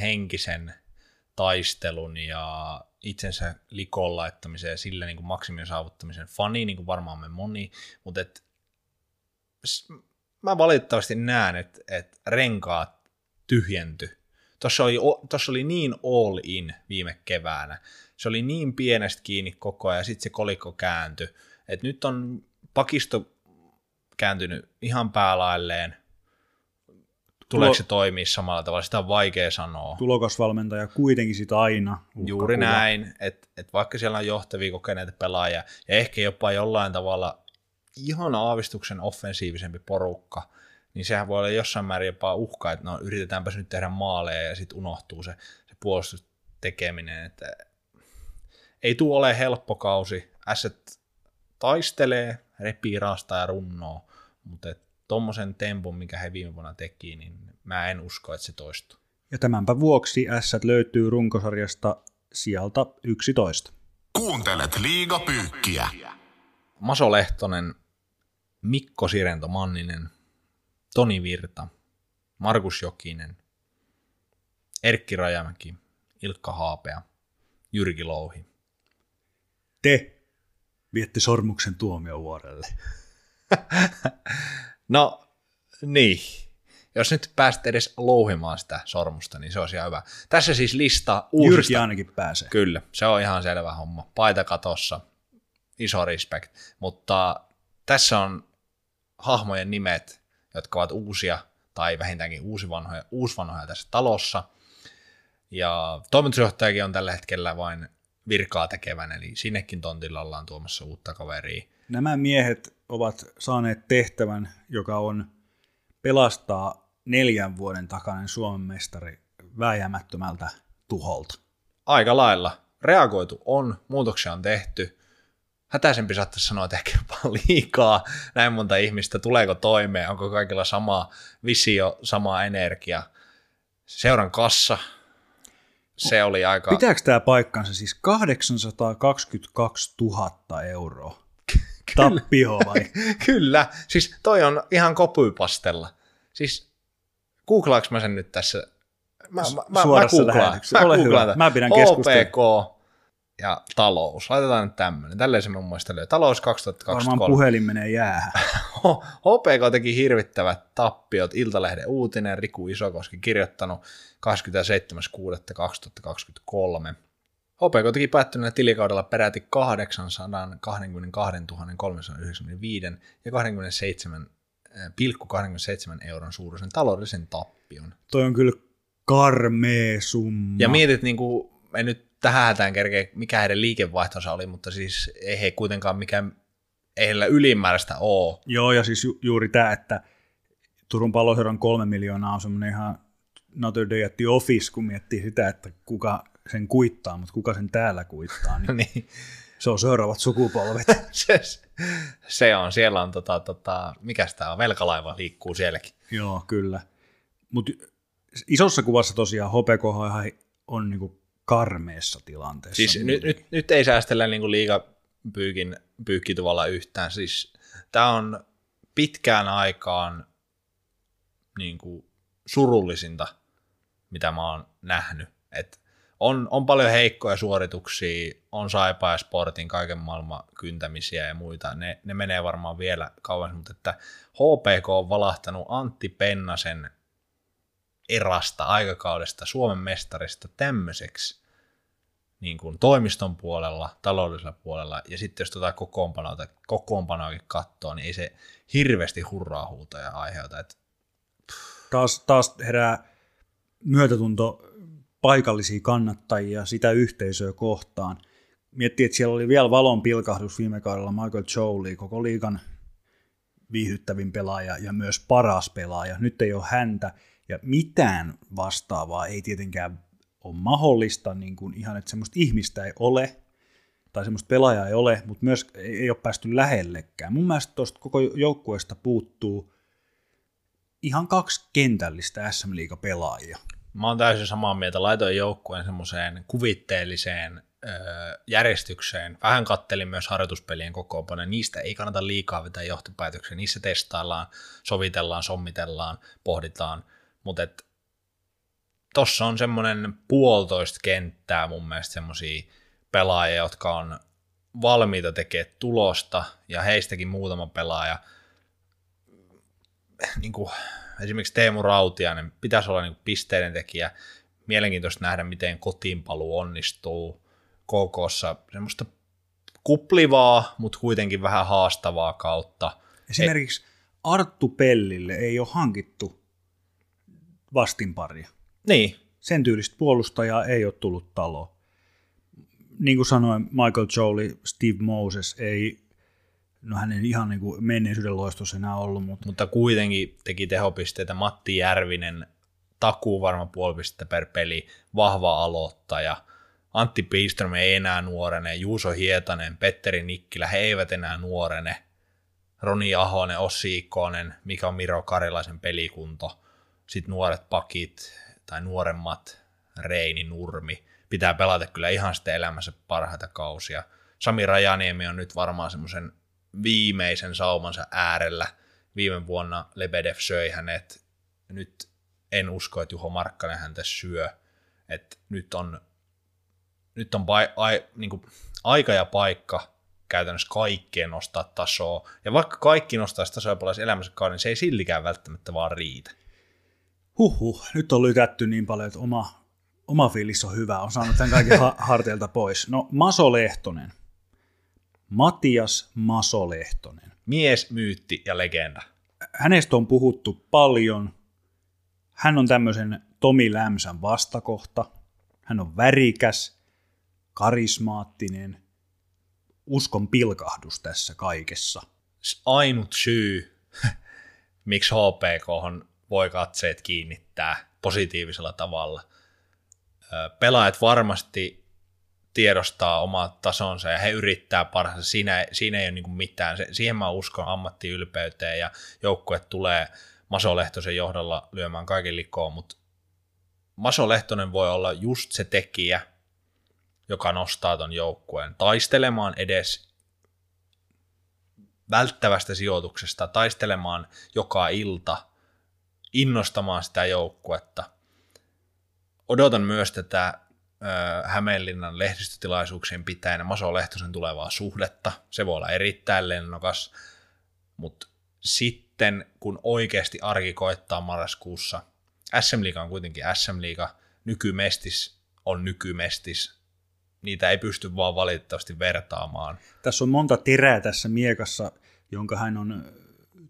henkisen taistelun ja itsensä likoon laittamisen ja sillä niin kuin maksimin saavuttamisen fani, niin kuin varmaan me moni, mutta et, mä valitettavasti näen, että et renkaat tyhjenty. Tuossa oli, tossa oli niin all in viime keväänä. Se oli niin pienestä kiinni koko ajan, ja sitten se kolikko kääntyi. Et nyt on pakisto kääntynyt ihan päälailleen, Tuleeko se toimii samalla tavalla, sitä on vaikea sanoa. Tulokasvalmentaja kuitenkin sitä aina. Juuri näin, että et vaikka siellä on johtavia kokeneita pelaajia ja ehkä jopa jollain tavalla ihan aavistuksen offensiivisempi porukka, niin sehän voi olla jossain määrin jopa uhka, että no yritetäänpä nyt tehdä maaleja ja sitten unohtuu se, se puolustustekeminen. Että ei tule ole helppo kausi. Asset taistelee, repii, raastaa ja runnoo, mutta tuommoisen tempun, mikä he viime vuonna teki, niin mä en usko, että se toistuu. Ja tämänpä vuoksi S löytyy runkosarjasta sieltä 11. Kuuntelet liigapyykkiä. Maso Lehtonen, Mikko Sirento Manninen, Toni Virta, Markus Jokinen, Erkki Rajamäki, Ilkka Haapea, Jyrki Louhi. Te viette sormuksen tuomiovuorelle. no, niin. Jos nyt päästä edes louhimaan sitä sormusta, niin se olisi ihan hyvä. Tässä siis lista uusista. Jyrki ainakin pääsee. Kyllä, se on ihan selvä homma. Paita katossa, iso respect. Mutta tässä on hahmojen nimet, jotka ovat uusia tai vähintäänkin uusivanhoja, uusvanhoja tässä talossa. Ja toimitusjohtajakin on tällä hetkellä vain virkaa tekevän, eli sinnekin tontilla ollaan tuomassa uutta kaveria. Nämä miehet ovat saaneet tehtävän, joka on pelastaa neljän vuoden takainen Suomen mestari vääjäämättömältä tuholta. Aika lailla. Reagoitu on, muutoksia on tehty. Hätäisempi saattaisi sanoa, että ehkä vaan liikaa näin monta ihmistä. Tuleeko toimeen? Onko kaikilla sama visio, sama energia? Seuran kassa, se oli aika... Pitääkö tämä paikkansa siis 822 000 euroa? Tappio vai? Kyllä, siis toi on ihan kopypastella. Siis googlaanko mä sen nyt tässä? Mä, mä, mä, Suorassa mä googlaan, mä Ole googlaan hyvä. Mä pidän keskustelua. OPK ja talous. Laitetaan nyt tämmöinen. Tälleen se mun mielestä löytyy. Talous Varmaan 2023. puhelin menee jäähän. HPK teki hirvittävät tappiot. Iltalehden uutinen, Riku Isokoski kirjoittanut 27.6.2023. HPK teki päättyneellä tilikaudella peräti 822 395 ja 27,27 euron suuruisen taloudellisen tappion. Toi on kyllä karmea summa. Ja mietit, niin kuin, en nyt tähän hätään kerkeä, mikä heidän liikevaihtonsa oli, mutta siis ei he kuitenkaan mikään, ei heillä ylimääräistä ole. Joo, ja siis ju- juuri tämä, että Turun palloseuran kolme miljoonaa on semmoinen ihan Notre at the Office, kun miettii sitä, että kuka sen kuittaa, mutta kuka sen täällä kuittaa, niin niin. se on seuraavat sukupolvet. se, se on, siellä on tota, tota, mikä tämä on, velkalaiva liikkuu sielläkin. Joo, kyllä. Mutta isossa kuvassa tosiaan HPK on niinku karmeessa tilanteessa. Siis nyt, nyt, nyt ei säästellä niin liigapyykin pyykkituvalla yhtään. Siis tämä on pitkään aikaan niin kuin surullisinta, mitä mä oon nähnyt. Et on, on paljon heikkoja suorituksia, on Saipa ja Sportin kaiken maailman kyntämisiä ja muita. Ne, ne menee varmaan vielä kauan, mutta että HPK on valahtanut Antti Pennasen erasta aikakaudesta, Suomen mestarista tämmöiseksi niin kuin toimiston puolella, taloudellisella puolella, ja sitten jos tuota kokoonpanoa, kokoonpanoakin katsoo, niin ei se hirveästi hurraa huutoja aiheuta. Et taas, taas herää myötätunto paikallisia kannattajia sitä yhteisöä kohtaan. Miettii, että siellä oli vielä valon pilkahdus viime kaudella Michael Jolie, koko liigan viihdyttävin pelaaja ja myös paras pelaaja. Nyt ei ole häntä ja mitään vastaavaa ei tietenkään ole mahdollista, niin kuin ihan, että semmoista ihmistä ei ole, tai semmoista pelaajaa ei ole, mutta myös ei ole päästy lähellekään. Mun mielestä tuosta koko joukkueesta puuttuu ihan kaksi kentällistä SM pelaajia. Mä oon täysin samaa mieltä. Laitoin joukkueen semmoiseen kuvitteelliseen järjestykseen. Vähän kattelin myös harjoituspelien kokoonpanoja. Niistä ei kannata liikaa vetää johtopäätöksiä. Niissä testaillaan, sovitellaan, sommitellaan, pohditaan. Mutta tossa on semmoinen puolitoista kenttää mun mielestä semmoisia pelaajia, jotka on valmiita tekemään tulosta, ja heistäkin muutama pelaaja, niin kuin esimerkiksi Teemu Rautiainen, pitäisi olla niin pisteiden tekijä, mielenkiintoista nähdä, miten kotiinpaluu onnistuu KKssa, semmoista kuplivaa, mutta kuitenkin vähän haastavaa kautta. Esimerkiksi Arttu Pellille ei ole hankittu vastinparia. Niin. Sen tyylistä puolustajaa ei ole tullut taloon. Niin kuin sanoin, Michael Jolie, Steve Moses ei, no hänen ihan niin kuin menneisyyden loistossa enää ollut, mutta... Mutta kuitenkin teki tehopisteitä Matti Järvinen, takuu varma puolipistettä per peli, vahva aloittaja, Antti Piström ei enää nuorene, Juuso Hietanen, Petteri Nikkilä, he eivät enää nuorene. Roni Ahonen, Ossi Ikonen, mikä on Miro Karilaisen pelikunto. Sitten nuoret pakit tai nuoremmat, Reini, Nurmi. Pitää pelata kyllä ihan sitten elämässä parhaita kausia. Sami Rajaniemi on nyt varmaan semmoisen viimeisen saumansa äärellä. Viime vuonna Lebedev söi hänet. Nyt en usko, että Juho Markkanen häntä syö. Et nyt on, nyt on pai, ai, niin kuin, aika ja paikka käytännössä kaikkeen nostaa tasoa. Ja vaikka kaikki nostaisi tasoa palaisi elämänsä kauden, niin se ei siltikään välttämättä vaan riitä. Huhhuh, nyt on lytätty niin paljon, että oma, oma fiilis on hyvä. On saanut tämän kaiken ha- harteilta pois. No, Maso Lehtonen. Matias Maso Lehtonen. Mies, myytti ja legenda. Hänestä on puhuttu paljon. Hän on tämmöisen Tomi Lämsän vastakohta. Hän on värikäs, karismaattinen, uskon pilkahdus tässä kaikessa. Ainut syy, miksi HPK voi katseet kiinnittää positiivisella tavalla. Pelaajat varmasti tiedostaa omat tasonsa ja he yrittää parhaansa. Siinä, siinä ei ole niin mitään. Se, siihen mä uskon ammattiylpeyteen ja joukkue tulee Maso Lehtosen johdolla lyömään kaiken likoon, mutta Maso Lehtonen voi olla just se tekijä, joka nostaa ton joukkueen taistelemaan edes välttävästä sijoituksesta, taistelemaan joka ilta, innostamaan sitä joukkuetta. Odotan myös tätä Hämeenlinnan lehdistötilaisuuksien pitäjänä Maso Lehtosen tulevaa suhdetta. Se voi olla erittäin lennokas, mutta sitten kun oikeasti arki koittaa marraskuussa, SM Liiga on kuitenkin SM Liiga, nykymestis on nykymestis, niitä ei pysty vaan valitettavasti vertaamaan. Tässä on monta terää tässä miekassa, jonka hän on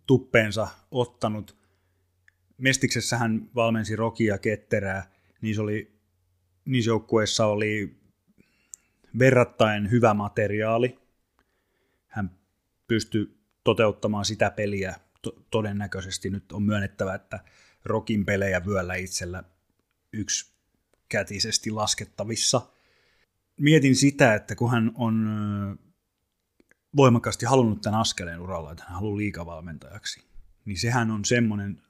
tuppeensa ottanut. Mestiksessä hän valmensi Rokia Ketterää, niin se oli niissä joukkueissa oli verrattain hyvä materiaali. Hän pystyi toteuttamaan sitä peliä todennäköisesti. Nyt on myönnettävä, että Rokin pelejä vyöllä itsellä yksi kätisesti laskettavissa. Mietin sitä, että kun hän on voimakkaasti halunnut tämän askeleen uralla, että hän haluaa liikavalmentajaksi, niin sehän on semmoinen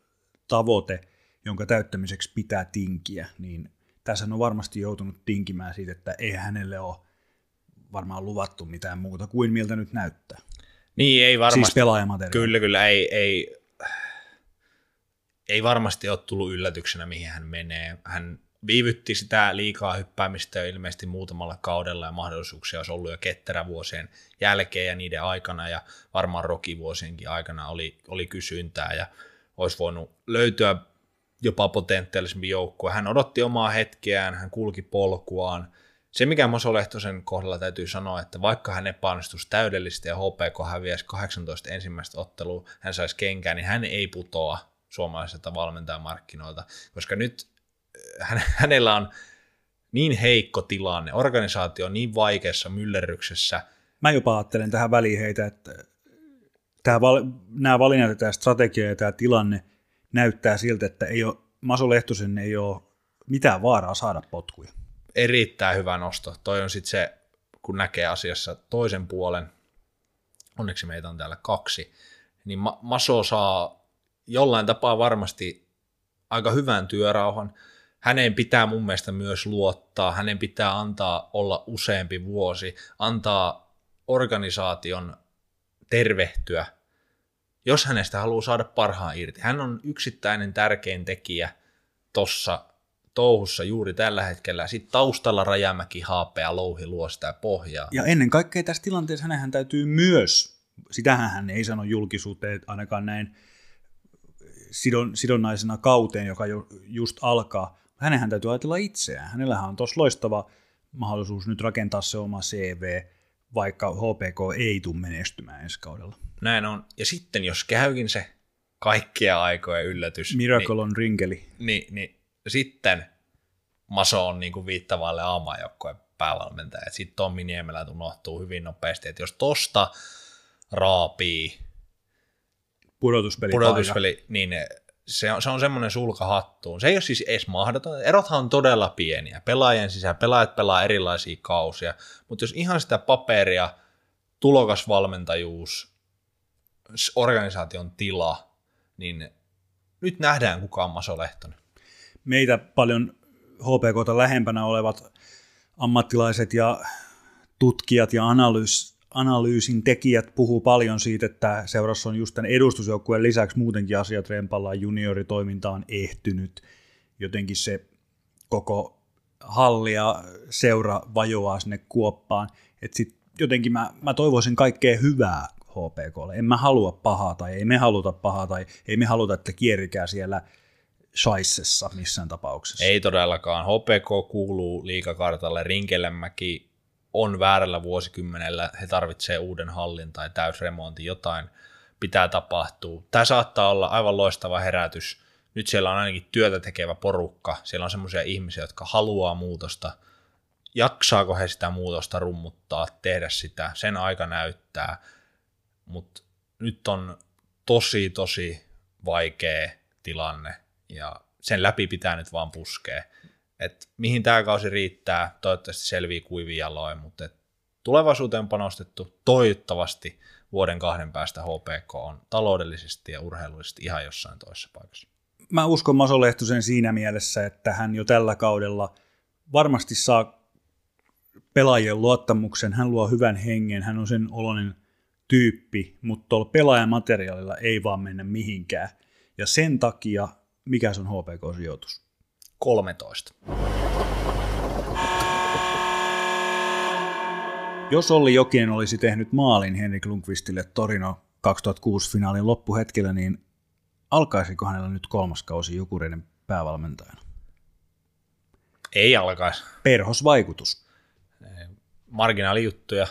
tavoite, jonka täyttämiseksi pitää tinkiä, niin tässä on varmasti joutunut tinkimään siitä, että ei hänelle ole varmaan luvattu mitään muuta kuin miltä nyt näyttää. Niin, ei varmasti. Siis pelaajamateriaali. Kyllä, kyllä, ei, ei, ei varmasti ole tullut yllätyksenä, mihin hän menee. Hän viivytti sitä liikaa hyppäämistä jo ilmeisesti muutamalla kaudella ja mahdollisuuksia olisi ollut jo ketterävuosien jälkeen ja niiden aikana ja varmaan rokivuosienkin aikana oli, oli kysyntää ja olisi voinut löytyä jopa potentiaalisempi joukkue. Hän odotti omaa hetkeään, hän kulki polkuaan. Se, mikä Moso Lehtosen kohdalla täytyy sanoa, että vaikka hän epäonnistuisi täydellisesti ja HPK häviäisi 18 ensimmäistä ottelua, hän saisi kenkää, niin hän ei putoa suomalaiselta valmentajamarkkinoilta, koska nyt äh, hänellä on niin heikko tilanne, organisaatio on niin vaikeassa myllerryksessä. Mä jopa ajattelen tähän väliin heitä, että tämä, nämä valinnat ja tämä strategia ja tämä tilanne – näyttää siltä, että ei ole, Maso Lehtosen ei ole mitään vaaraa saada potkuja. Erittäin hyvä nosto. Toi on sitten se, kun näkee asiassa toisen puolen, onneksi meitä on täällä kaksi, niin Maso saa jollain tapaa varmasti aika hyvän työrauhan. Hänen pitää mun mielestä myös luottaa, hänen pitää antaa olla useampi vuosi, antaa organisaation tervehtyä jos hänestä haluaa saada parhaan irti. Hän on yksittäinen tärkein tekijä tuossa touhussa juuri tällä hetkellä. Sitten taustalla Rajamäki, Haapea, Louhi luo sitä pohjaa. Ja ennen kaikkea tässä tilanteessa hänen täytyy myös, sitähän hän ei sano julkisuuteen ainakaan näin sidon, sidonnaisena kauteen, joka jo, just alkaa. Hänenhän täytyy ajatella itseään. Hänellähän on tuossa loistava mahdollisuus nyt rakentaa se oma CV, vaikka HPK ei tule menestymään ensi kaudella. Näin on. Ja sitten jos käykin se kaikkia aikoja yllätys. Miracle niin, on rinkeli. Niin, niin sitten Maso on niin kuin viittavalle aamajoukkojen päävalmentaja. Sitten Tommi Niemelä unohtuu hyvin nopeasti, että jos tosta raapii pudotuspeli, pudotuspeli niin se on, se on semmoinen sulka hattuun. Se ei ole siis edes mahdoton. Erothan on todella pieniä. Pelaajien sisään pelaajat pelaa erilaisia kausia. Mutta jos ihan sitä paperia, tulokasvalmentajuus, organisaation tila, niin nyt nähdään kuka on Maso Lehtonen. Meitä paljon HPKta lähempänä olevat ammattilaiset ja tutkijat ja analyys, analyysin tekijät puhuu paljon siitä, että seurassa on just tämän edustusjoukkueen lisäksi muutenkin asiat rempallaan, junioritoiminta on ehtynyt, jotenkin se koko halli ja seura vajoaa sinne kuoppaan, että sit jotenkin mä, mä toivoisin kaikkea hyvää HPKlle. En mä halua pahaa tai ei me haluta pahaa tai ei me haluta, että kierikää siellä shaissessa missään tapauksessa. Ei todellakaan. HPK kuuluu liikakartalle. Rinkelämäki on väärällä vuosikymmenellä. He tarvitsevat uuden hallin tai täysremontin. Jotain pitää tapahtua. Tämä saattaa olla aivan loistava herätys. Nyt siellä on ainakin työtä tekevä porukka. Siellä on semmoisia ihmisiä, jotka haluaa muutosta. Jaksaako he sitä muutosta rummuttaa, tehdä sitä? Sen aika näyttää mutta nyt on tosi, tosi vaikea tilanne ja sen läpi pitää nyt vaan puskea. Et mihin tämä kausi riittää, toivottavasti selvii kuivin jaloin, mutta et tulevaisuuteen panostettu toivottavasti vuoden kahden päästä HPK on taloudellisesti ja urheilullisesti ihan jossain toisessa paikassa. Mä uskon Maso Lehtosen siinä mielessä, että hän jo tällä kaudella varmasti saa pelaajien luottamuksen, hän luo hyvän hengen, hän on sen oloinen – tyyppi, mutta tuolla pelaajamateriaalilla ei vaan mennä mihinkään. Ja sen takia, mikä se on HPK-sijoitus? 13. Jos Olli Jokinen olisi tehnyt maalin Henrik Lundqvistille Torino 2006 finaalin loppuhetkellä, niin alkaisiko hänellä nyt kolmas kausi Jukureiden päävalmentajana? Ei alkaisi. Perhosvaikutus. Marginaalijuttuja,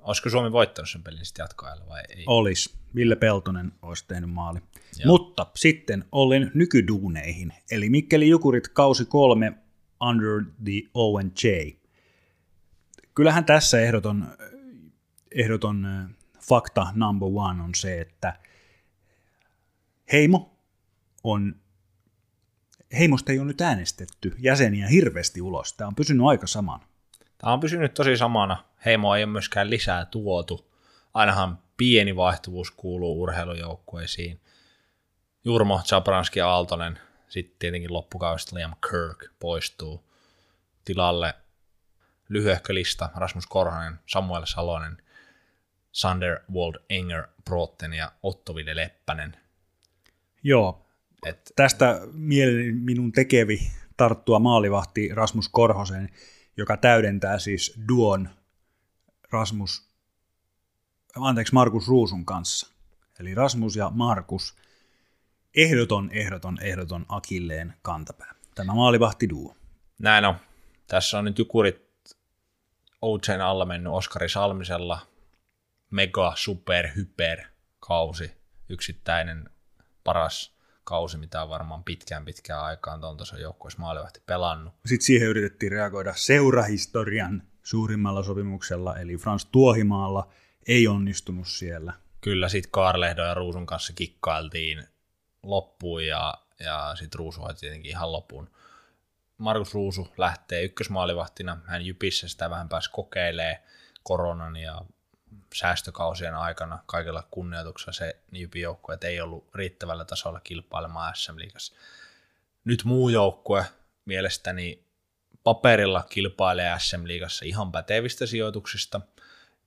Olisiko Suomi voittanut sen pelin sitten jatkoajalla vai ei? Olisi. Ville Peltonen olisi tehnyt maali. Joo. Mutta sitten olin nykyduuneihin, eli Mikkeli Jukurit kausi kolme under the Owen J. Kyllähän tässä ehdoton, ehdoton fakta number one on se, että Heimo on, Heimosta ei ole nyt äänestetty jäseniä hirveästi ulos. Tämä on pysynyt aika saman. Tämä on pysynyt tosi samana. Heimo ei ole myöskään lisää tuotu. Ainahan pieni vaihtuvuus kuuluu urheilujoukkueisiin. Jurmo, Zabranski ja Aaltonen, sitten tietenkin loppukaudesta Liam Kirk poistuu tilalle. Lyhyehkö lista, Rasmus Korhonen, Samuel Salonen, Sander Wald Enger Brotten ja Otto Ville Leppänen. Joo, Et, tästä mielen minun tekevi tarttua maalivahti Rasmus Korhosen joka täydentää siis Duon Rasmus, anteeksi, Markus Ruusun kanssa. Eli Rasmus ja Markus, ehdoton, ehdoton, ehdoton Akilleen kantapää. Tämä maalivahti duo. Näin on. Tässä on nyt Jukurit Outsen alla mennyt Oskari Salmisella. Mega, super, hyper kausi. Yksittäinen paras kausi, mitä on varmaan pitkään pitkään aikaan tuon tuossa joukkueessa maalivahti pelannut. Sitten siihen yritettiin reagoida seurahistorian suurimmalla sopimuksella, eli Frans Tuohimaalla ei onnistunut siellä. Kyllä, sitten Kaarlehdon ja Ruusun kanssa kikkailtiin loppuun ja, ja sitten Ruusu tietenkin ihan loppuun. Markus Ruusu lähtee ykkösmaalivahtina, hän Jypissä sitä vähän pääsi kokeilee koronan ja säästökausien aikana kaikella kunnioituksella se Jypin joukkue, että ei ollut riittävällä tasolla kilpailemaan SM-liigassa. Nyt muu joukkue mielestäni paperilla kilpailee SM-liigassa ihan pätevistä sijoituksista,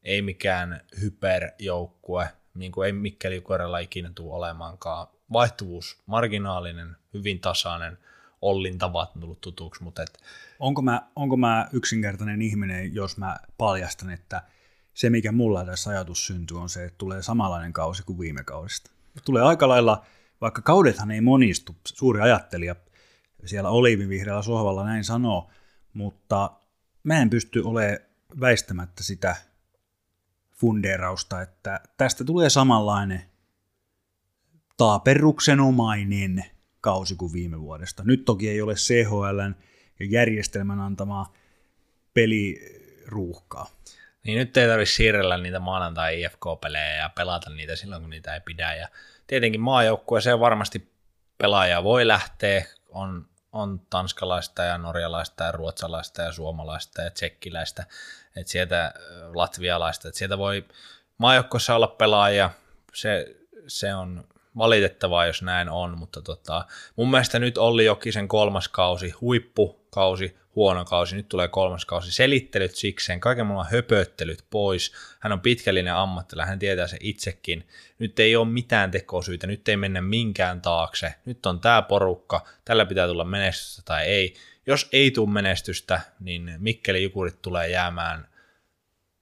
ei mikään hyperjoukkue, niin kuin ei Mikkeli Jukorella ikinä tule olemaankaan. Vaihtuvuus marginaalinen, hyvin tasainen, Ollin tavat on tullut tutuksi, mutta et... onko, mä, onko mä yksinkertainen ihminen, jos mä paljastan, että se, mikä mulla tässä ajatus syntyy, on se, että tulee samanlainen kausi kuin viime kaudesta. Tulee aika lailla, vaikka kaudethan ei monistu, suuri ajattelija siellä oliivivihreällä sohvalla näin sanoo, mutta mä en pysty olemaan väistämättä sitä fundeerausta, että tästä tulee samanlainen taaperuksenomainen kausi kuin viime vuodesta. Nyt toki ei ole CHLn ja järjestelmän antamaa peliruuhkaa. Niin nyt ei tarvitse siirrellä niitä maanantai IFK-pelejä ja pelata niitä silloin, kun niitä ei pidä. Ja tietenkin maajoukkue se on varmasti pelaajia voi lähteä, on, on tanskalaista ja norjalaista ja ruotsalaista ja suomalaista ja tsekkiläistä, että sieltä latvialaista, että sieltä voi maajoukkoissa olla pelaajia, se, se on valitettavaa, jos näin on, mutta tota, mun mielestä nyt Olli Jokisen kolmas kausi, huippukausi, huono kausi, nyt tulee kolmas kausi, selittelyt sikseen, kaiken mulla höpöttelyt pois, hän on pitkällinen ammattilainen, hän tietää se itsekin, nyt ei ole mitään tekosyitä, nyt ei mennä minkään taakse, nyt on tämä porukka, tällä pitää tulla menestystä tai ei, jos ei tule menestystä, niin Mikkeli Jukurit tulee jäämään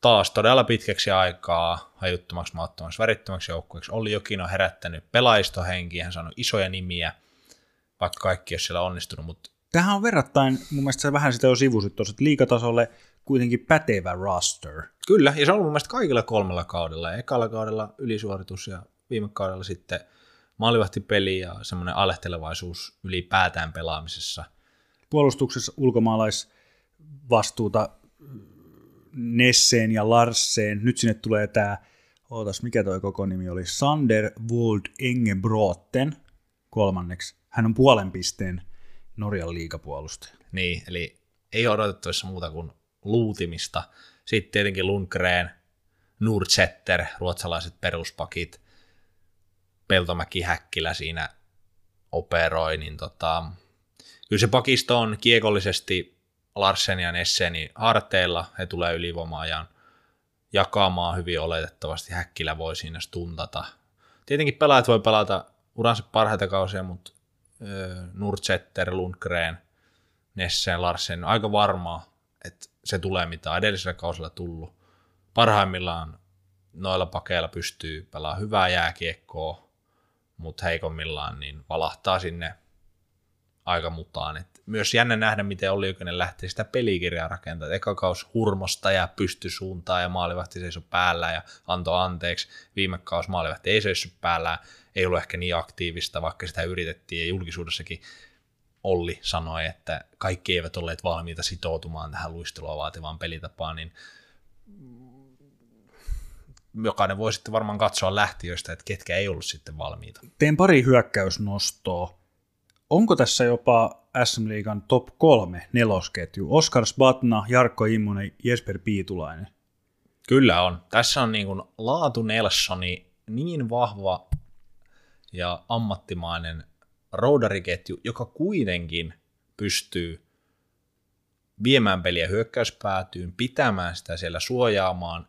taas todella pitkäksi aikaa hajuttomaksi, maattomaksi, värittömäksi joukkueeksi. Olli Jokin on herättänyt pelaistohenkiä, hän saanut isoja nimiä, vaikka kaikki ei ole siellä onnistunut, mutta Tähän on verrattain, mun mielestä sä vähän sitä jo sivusit tuossa, että liikatasolle kuitenkin pätevä roster. Kyllä, ja se on ollut mun mielestä kaikilla kolmella kaudella. Ekalla kaudella ylisuoritus ja viime kaudella sitten maalivahtipeli ja semmoinen alehtelevaisuus ylipäätään pelaamisessa. Puolustuksessa ulkomaalaisvastuuta Nesseen ja Larseen. Nyt sinne tulee tämä, ootas mikä toi koko nimi oli, Sander Wold Engebroten kolmanneksi. Hän on puolen pisteen Norjan liikapuolustaja. Niin, eli ei ole odotettavissa muuta kuin luutimista. Sitten tietenkin Lundgren, Nurtsetter, ruotsalaiset peruspakit, Peltomäki Häkkilä siinä operoi, niin tota, kyllä se pakisto on kiekollisesti Larsen ja Nesseni harteilla, he tulee ylivoimaajan jakamaan hyvin oletettavasti, Häkkilä voi siinä stuntata. Tietenkin pelaajat voi pelata uransa parhaita kausia, mutta Nurtsetter, Lundgren, Nessen, Larsen, aika varmaa, että se tulee mitä edellisellä kausilla tullut. Parhaimmillaan noilla pakeilla pystyy pelaamaan hyvää jääkiekkoa, mutta heikommillaan niin valahtaa sinne aika mutaan. Et myös jännä nähdä, miten Olli Ykkönen lähtee sitä pelikirjaa rakentamaan. Eka kaus hurmosta ja pysty suuntaan ja maalivahti seisoi päällä ja antoi anteeksi. Viime kaus maalivahti ei seissyt päällä, ei ollut ehkä niin aktiivista, vaikka sitä yritettiin ja julkisuudessakin Olli sanoi, että kaikki eivät olleet valmiita sitoutumaan tähän luistelua vaativaan pelitapaan, niin jokainen voi sitten varmaan katsoa lähtiöistä, että ketkä ei ollut sitten valmiita. Teen pari hyökkäysnostoa. Onko tässä jopa SM Liigan top kolme nelosketju? Oskar Sbatna, Jarkko Immonen, Jesper Piitulainen. Kyllä on. Tässä on niin Laatu Nelsoni niin vahva ja ammattimainen roudariketju, joka kuitenkin pystyy viemään peliä hyökkäyspäätyyn, pitämään sitä siellä suojaamaan,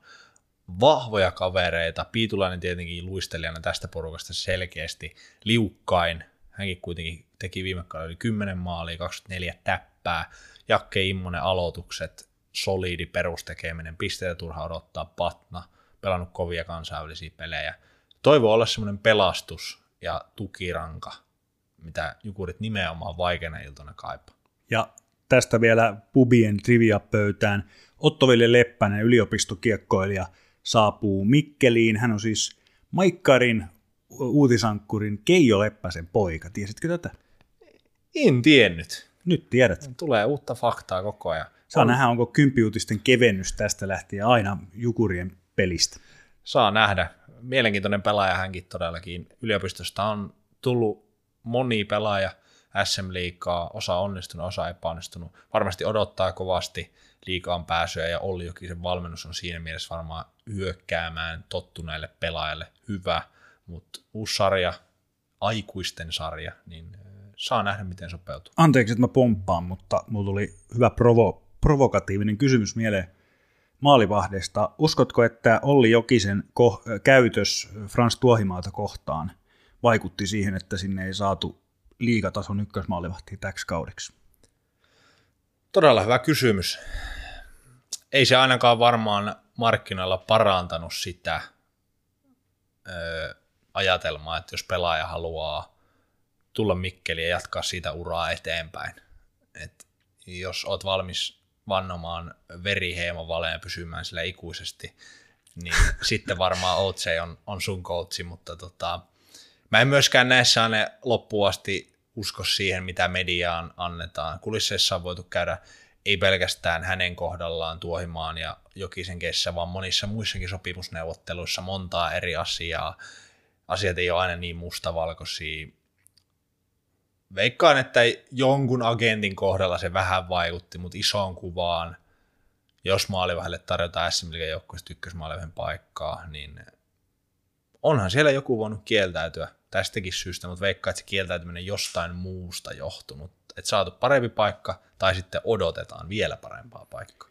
vahvoja kavereita, Piitulainen tietenkin luistelijana tästä porukasta selkeästi, liukkain, hänkin kuitenkin teki viime kaudella yli 10 maalia, 24 täppää, Jakke Immonen aloitukset, solidi perustekeminen, pisteitä turha odottaa, patna, pelannut kovia kansainvälisiä pelejä. Toivo olla semmoinen pelastus ja tukiranka, mitä Jukurit nimenomaan vaikeana iltana kaipaa. Ja tästä vielä pubien trivia-pöytään. Ottoville Leppänen, yliopistokiekkoilija, saapuu Mikkeliin. Hän on siis Maikkarin uutisankkurin Keijo Leppäsen poika. Tiesitkö tätä? En tiennyt. Nyt tiedät. Tulee uutta faktaa koko ajan. Saa on... nähdä, onko kympiuutisten kevennys tästä lähtien aina Jukurien pelistä. Saa nähdä. Mielenkiintoinen pelaaja hänkin todellakin. Yliopistosta on tullut moni pelaaja SM Liikaa, osa onnistunut, osa epäonnistunut. Varmasti odottaa kovasti liikaan pääsyä ja Olli Jokisen valmennus on siinä mielessä varmaan hyökkäämään tottuneille pelaajille hyvä, mutta uusi sarja, aikuisten sarja, niin saa nähdä, miten sopeutuu. Anteeksi, että mä pomppaan, mutta mulla tuli hyvä provo, provokatiivinen kysymys mieleen maalivahdesta. Uskotko, että Olli Jokisen ko- käytös Frans Tuohimaata kohtaan vaikutti siihen, että sinne ei saatu liigatason ykkösmaalivahtia täksi kaudeksi? Todella hyvä kysymys. Ei se ainakaan varmaan markkinoilla parantanut sitä ö, ajatelmaa, että jos pelaaja haluaa tulla Mikkeliin ja jatkaa siitä uraa eteenpäin. Et jos oot valmis vannomaan veriheimon valeen pysymään sillä ikuisesti, niin sitten varmaan Outsei on, on sun coachi, mutta tota, mä en myöskään näissä aina loppuun asti usko siihen, mitä mediaan annetaan. Kulisseissa on voitu käydä ei pelkästään hänen kohdallaan Tuohimaan ja Jokisen keissä, vaan monissa muissakin sopimusneuvotteluissa montaa eri asiaa. Asiat ei ole aina niin mustavalkoisia. veikkaan, että jonkun agentin kohdalla se vähän vaikutti, mutta isoon kuvaan, jos maalivahdelle tarjotaan SM joukkueesta ykkösmaalivahdin paikkaa, niin onhan siellä joku voinut kieltäytyä tästäkin syystä, mutta veikkaa, että se kieltäytyminen jostain muusta johtunut. Että saatu parempi paikka tai sitten odotetaan vielä parempaa paikkaa.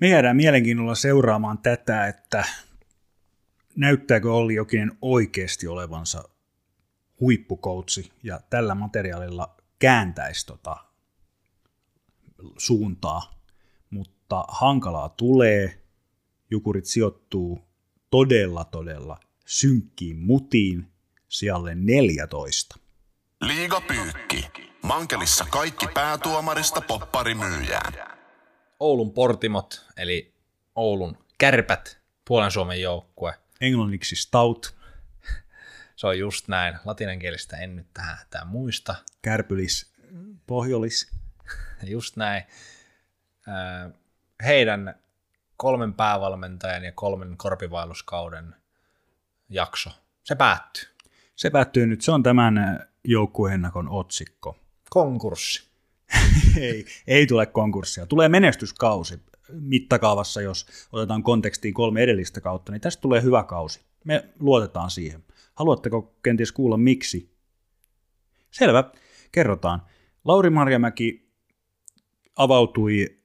Me jäädään mielenkiinnolla seuraamaan tätä, että näyttääkö Olli Jokinen oikeasti olevansa huippukoutsi ja tällä materiaalilla kääntäisi tota suuntaa, mutta hankalaa tulee, Jukurit sijoittuu todella todella synkkiin mutiin sijalle 14. Liiga Pyykki. Mankelissa kaikki päätuomarista popparimyyjään. Oulun Portimot, eli Oulun kärpät, Puolen Suomen joukkue. Englanniksi stout, Se on just näin. Latinankielistä en nyt tähän, tähän muista. kärpylis, pohjolis. Just näin. Heidän kolmen päävalmentajan ja kolmen korpivailuskauden jakso, se päättyy. Se päättyy nyt, se on tämän joukkueennakon otsikko. Konkurssi. ei, ei tule konkurssia. Tulee menestyskausi mittakaavassa, jos otetaan kontekstiin kolme edellistä kautta, niin tästä tulee hyvä kausi. Me luotetaan siihen. Haluatteko kenties kuulla miksi? Selvä, kerrotaan. Lauri Marjamäki avautui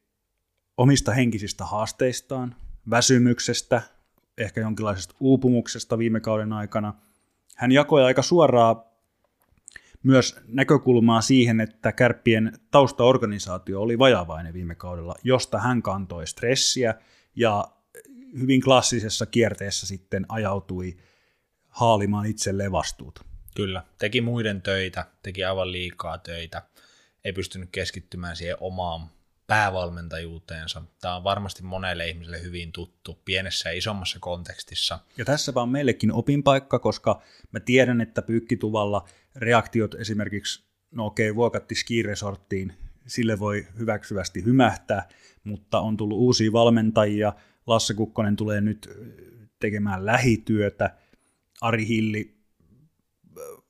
omista henkisistä haasteistaan, väsymyksestä, ehkä jonkinlaisesta uupumuksesta viime kauden aikana. Hän jakoi aika suoraa myös näkökulmaa siihen, että kärppien taustaorganisaatio oli vajavainen viime kaudella, josta hän kantoi stressiä ja hyvin klassisessa kierteessä sitten ajautui haalimaan itselleen vastuuta. Kyllä, teki muiden töitä, teki aivan liikaa töitä, ei pystynyt keskittymään siihen omaan päävalmentajuuteensa. Tämä on varmasti monelle ihmiselle hyvin tuttu pienessä ja isommassa kontekstissa. Ja tässäpä on meillekin opinpaikka, koska mä tiedän, että pyykkituvalla reaktiot esimerkiksi, no okei, vuokatti skiresorttiin, sille voi hyväksyvästi hymähtää, mutta on tullut uusia valmentajia, Lasse Kukkonen tulee nyt tekemään lähityötä, Ari Hilli,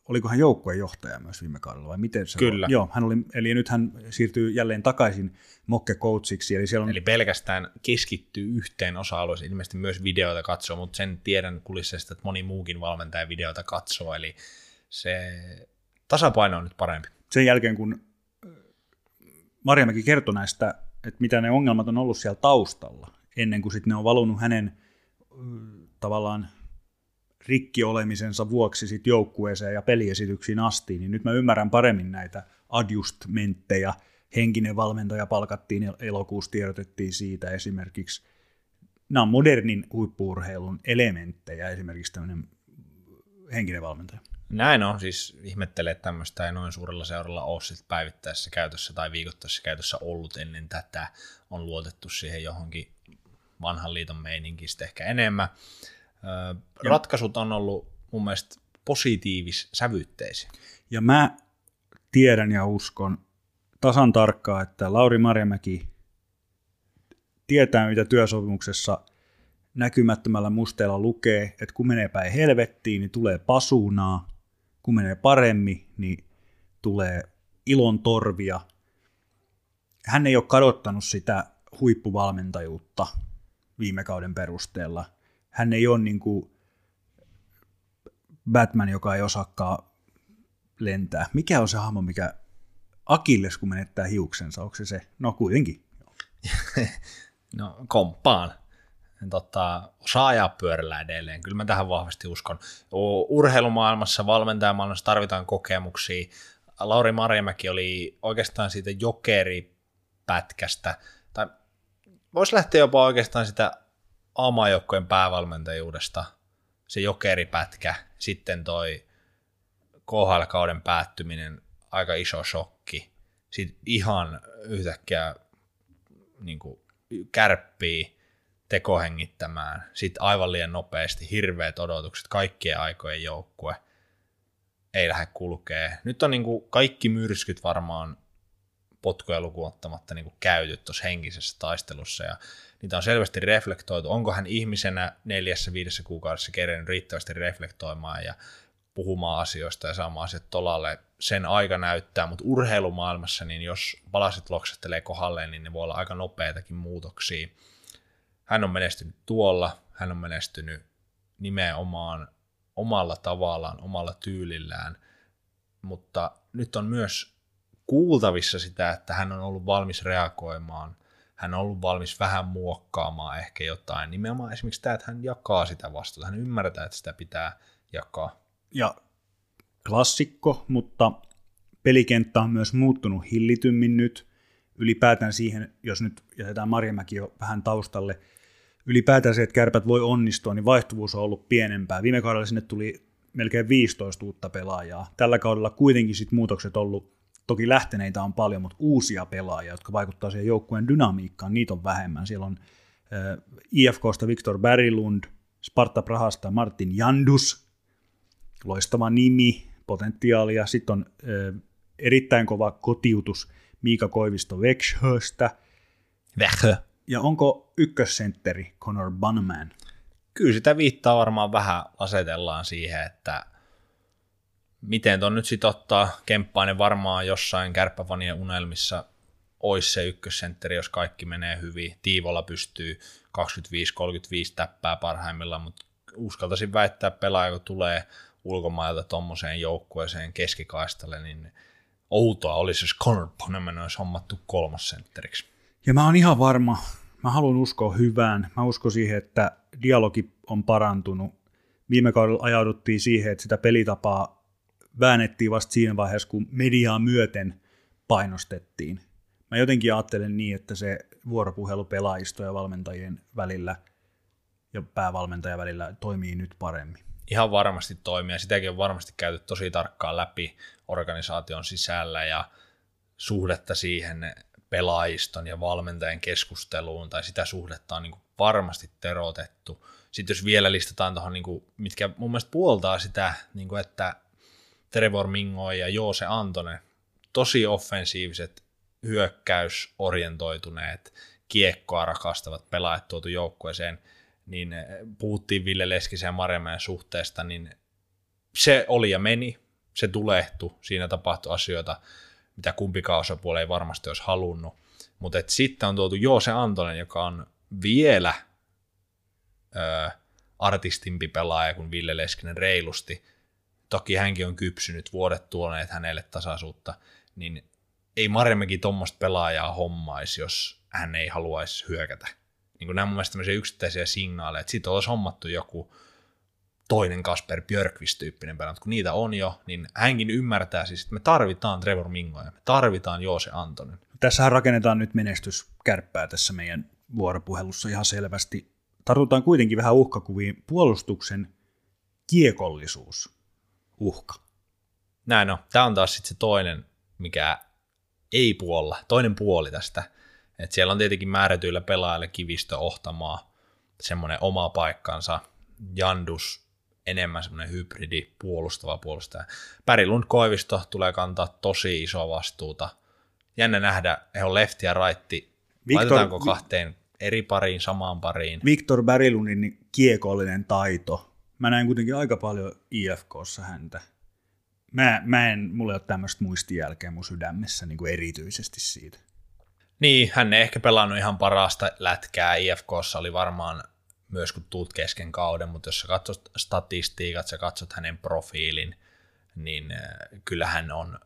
oliko hän joukkuejohtaja myös viime kaudella vai miten se Kyllä. Oli? Joo, hän oli, eli nyt hän siirtyy jälleen takaisin Mokke coachiksi, eli siellä on Eli pelkästään keskittyy yhteen osa-alueeseen, ilmeisesti myös videoita katsoo, mutta sen tiedän kulissesta, että moni muukin valmentaja videoita katsoo, eli se tasapaino on nyt parempi. sen jälkeen, kun Marjamäki kertoi näistä, että mitä ne ongelmat on ollut siellä taustalla, ennen kuin sitten ne on valunut hänen ö, tavallaan rikki olemisensa vuoksi sit joukkueeseen ja peliesityksiin asti, niin nyt mä ymmärrän paremmin näitä adjustmentteja. Henkinen valmentaja palkattiin el- elokuussa, tiedotettiin siitä esimerkiksi. Nämä on modernin huippuurheilun elementtejä, esimerkiksi tämmöinen henkinen valmentaja. Näin on, siis ihmettelee, että tämmöistä ei noin suurella seuralla ole sit päivittäisessä käytössä tai viikoittaisessa käytössä ollut ennen tätä. On luotettu siihen johonkin vanhan liiton meininkiin ehkä enemmän. Ö, Ratkaisut on ollut mun mielestä positiivis sävytteisiä. Ja mä tiedän ja uskon tasan tarkkaan, että Lauri Marjamäki tietää, mitä työsopimuksessa näkymättömällä musteella lukee, että kun menee päin helvettiin, niin tulee pasunaa, kun menee paremmin, niin tulee ilon torvia. Hän ei ole kadottanut sitä huippuvalmentajuutta viime kauden perusteella. Hän ei ole niin kuin Batman, joka ei osaakaan lentää. Mikä on se hahmo, mikä Akilles, kun menettää hiuksensa, onko se se? No kuitenkin. No komppaan. Tota, osaa ajaa pyörällä edelleen. Kyllä mä tähän vahvasti uskon. Urheilumaailmassa, valmentajamaailmassa tarvitaan kokemuksia. Lauri Marjamäki oli oikeastaan siitä jokeripätkästä, tai voisi lähteä jopa oikeastaan sitä aamajoukkojen päävalmentajuudesta, se jokeripätkä, sitten toi KHL-kauden päättyminen, aika iso shokki. Sitten ihan yhtäkkiä niin kuin, kärppii tekohengittämään, sitten aivan liian nopeasti, hirveät odotukset, kaikkien aikojen joukkue ei lähde kulkee. Nyt on niin kuin kaikki myrskyt varmaan potkuja lukuun ottamatta niin käyty tuossa henkisessä taistelussa ja niitä on selvästi reflektoitu. Onko hän ihmisenä neljässä, viidessä kuukaudessa kerennyt riittävästi reflektoimaan ja puhumaan asioista ja saamaan asiat tolalle. sen aika näyttää, mutta urheilumaailmassa, niin jos palasit loksettelee kohdalleen, niin ne voi olla aika nopeitakin muutoksia. Hän on menestynyt tuolla, hän on menestynyt nimenomaan omalla tavallaan, omalla tyylillään, mutta nyt on myös kuultavissa sitä, että hän on ollut valmis reagoimaan, hän on ollut valmis vähän muokkaamaan ehkä jotain, nimenomaan esimerkiksi tämä, että hän jakaa sitä vastuuta, hän ymmärtää, että sitä pitää jakaa. Ja klassikko, mutta pelikenttä on myös muuttunut hillitymmin nyt. Ylipäätään siihen, jos nyt jätetään Marjamäki jo vähän taustalle, ylipäätään se, että kärpät voi onnistua, niin vaihtuvuus on ollut pienempää. Viime kaudella sinne tuli melkein 15 uutta pelaajaa. Tällä kaudella kuitenkin sit muutokset ollut, toki lähteneitä on paljon, mutta uusia pelaajia, jotka vaikuttaa siihen joukkueen dynamiikkaan, niitä on vähemmän. Siellä on äh, IFKsta Viktor Berglund, Sparta Prahasta Martin Jandus, loistava nimi, potentiaalia. Sitten on äh, erittäin kova kotiutus Miika Koivisto Vexhöstä. Vähö. Ja onko ykkössentteri Connor Bunman? Kyllä sitä viittaa varmaan vähän asetellaan siihen, että miten ton nyt sitten ottaa Kemppainen varmaan jossain kärppäfanien unelmissa olisi se ykkössentteri, jos kaikki menee hyvin. Tiivolla pystyy 25-35 täppää parhaimmillaan, mutta uskaltaisin väittää, pelaaja, kun tulee ulkomailta tuommoiseen joukkueeseen keskikaistalle, niin outoa olisi, jos Connor Poneman olisi hommattu kolmosentteriksi. Ja mä oon ihan varma, mä haluan uskoa hyvään. Mä uskon siihen, että dialogi on parantunut. Viime kaudella ajauduttiin siihen, että sitä pelitapaa väännettiin vasta siinä vaiheessa, kun mediaa myöten painostettiin. Mä jotenkin ajattelen niin, että se vuoropuhelu pelaajistojen ja valmentajien välillä ja päävalmentajan välillä toimii nyt paremmin. Ihan varmasti toimii ja sitäkin on varmasti käyty tosi tarkkaan läpi organisaation sisällä ja suhdetta siihen pelaajiston ja valmentajan keskusteluun tai sitä suhdetta on niin varmasti terotettu. Sitten jos vielä listataan tuohon, niin mitkä mun mielestä puoltaa sitä, niin kuin, että Trevor Mingo ja Joose Antonen, tosi offensiiviset, hyökkäysorientoituneet, kiekkoa rakastavat pelaajat tuotu joukkueeseen, niin eh, puhuttiin Ville Leskisen ja Marjamäen suhteesta, niin se oli ja meni, se tulehtui, siinä tapahtui asioita, mitä kumpikaan osapuoli ei varmasti olisi halunnut. Mutta sitten on tuotu Joose Antonen, joka on vielä ö, artistimpi pelaaja kuin Ville Leskinen reilusti. Toki hänkin on kypsynyt, vuodet tuoneet hänelle tasaisuutta, niin ei Marjamäki tuommoista pelaajaa hommaisi, jos hän ei haluaisi hyökätä. Niin kuin nämä mun mielestä yksittäisiä signaaleja, että siitä olisi hommattu joku toinen Kasper Björkvist-tyyppinen pelaaja, kun niitä on jo, niin hänkin ymmärtää siis, että me tarvitaan Trevor Mingoja, me tarvitaan Joose Antonen. Tässähän rakennetaan nyt menestyskärppää tässä meidän vuoropuhelussa ihan selvästi. Tartutaan kuitenkin vähän uhkakuviin puolustuksen kiekollisuus uhka. Näin on. Tämä on taas sitten se toinen, mikä ei puolla, toinen puoli tästä. Et siellä on tietenkin määrätyillä pelaajille kivistö ohtamaa semmoinen oma paikkansa. Jandus enemmän semmoinen hybridi puolustava puolustaja. Pärilund Koivisto tulee kantaa tosi iso vastuuta. Jännä nähdä, he on lefti ja raitti. Victor, Laitetaanko kahteen eri pariin, samaan pariin? Victor Bärilundin kiekollinen taito. Mä näin kuitenkin aika paljon IFKssa häntä. Mä, mä en, mulla ei ole tämmöistä muistijälkeä mun sydämessä niin kuin erityisesti siitä. Niin, hän ei ehkä pelannut ihan parasta lätkää. IFKssa oli varmaan myös kun tuut kesken kauden, mutta jos sä katsot statistiikat, sä katsot hänen profiilin, niin äh, kyllähän on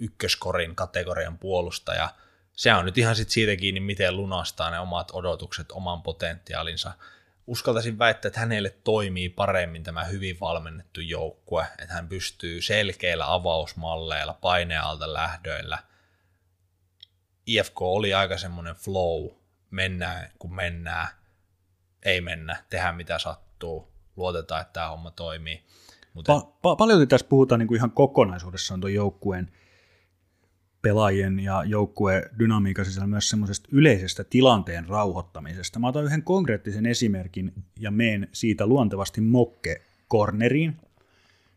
ykköskorin kategorian puolustaja. Se on nyt ihan sit siitä kiinni, miten lunastaa ne omat odotukset, oman potentiaalinsa. Uskaltaisin väittää, että hänelle toimii paremmin tämä hyvin valmennettu joukkue, että hän pystyy selkeillä avausmalleilla, painealta lähdöillä. IFK oli aika semmoinen flow, mennään kun mennään, ei mennä, tehdä mitä sattuu, luotetaan, että tämä homma toimii. Mutta... Pa- pa- paljon tässä puhutaan niin kuin ihan kokonaisuudessaan tuon joukkueen pelaajien ja joukkueen dynamiikan sisällä myös semmoisesta yleisestä tilanteen rauhoittamisesta. Mä otan yhden konkreettisen esimerkin ja meen siitä luontevasti mokke corneriin.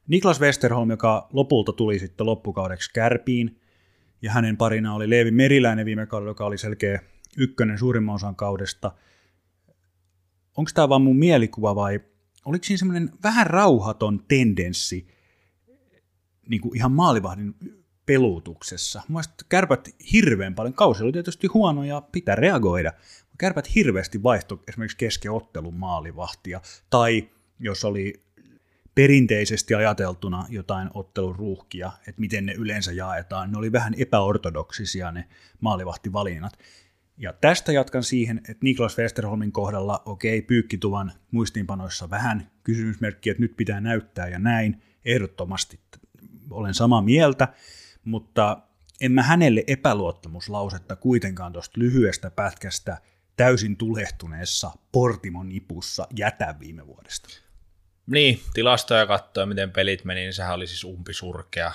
Niklas Westerholm, joka lopulta tuli sitten loppukaudeksi kärpiin, ja hänen parina oli Leevi Meriläinen viime kaudella, joka oli selkeä ykkönen suurimman osan kaudesta – onko tämä vaan mun mielikuva vai oliko siinä semmoinen vähän rauhaton tendenssi niin kuin ihan maalivahdin pelutuksessa. Mielestäni kärpät hirveän paljon, kausi oli tietysti huono ja pitää reagoida, kärpät hirveästi vaihto esimerkiksi keskeottelun maalivahtia, tai jos oli perinteisesti ajateltuna jotain ottelun ruuhkia, että miten ne yleensä jaetaan, ne oli vähän epäortodoksisia ne maalivahtivalinnat. Ja tästä jatkan siihen, että Niklas Westerholmin kohdalla, okei, okay, pyykkituvan muistiinpanoissa vähän kysymysmerkki, että nyt pitää näyttää ja näin, ehdottomasti olen samaa mieltä, mutta en mä hänelle epäluottamuslausetta kuitenkaan tuosta lyhyestä pätkästä täysin tulehtuneessa Portimon nipussa jätä viime vuodesta. Niin, tilastoja katsoa, miten pelit meni, niin sehän oli siis umpisurkea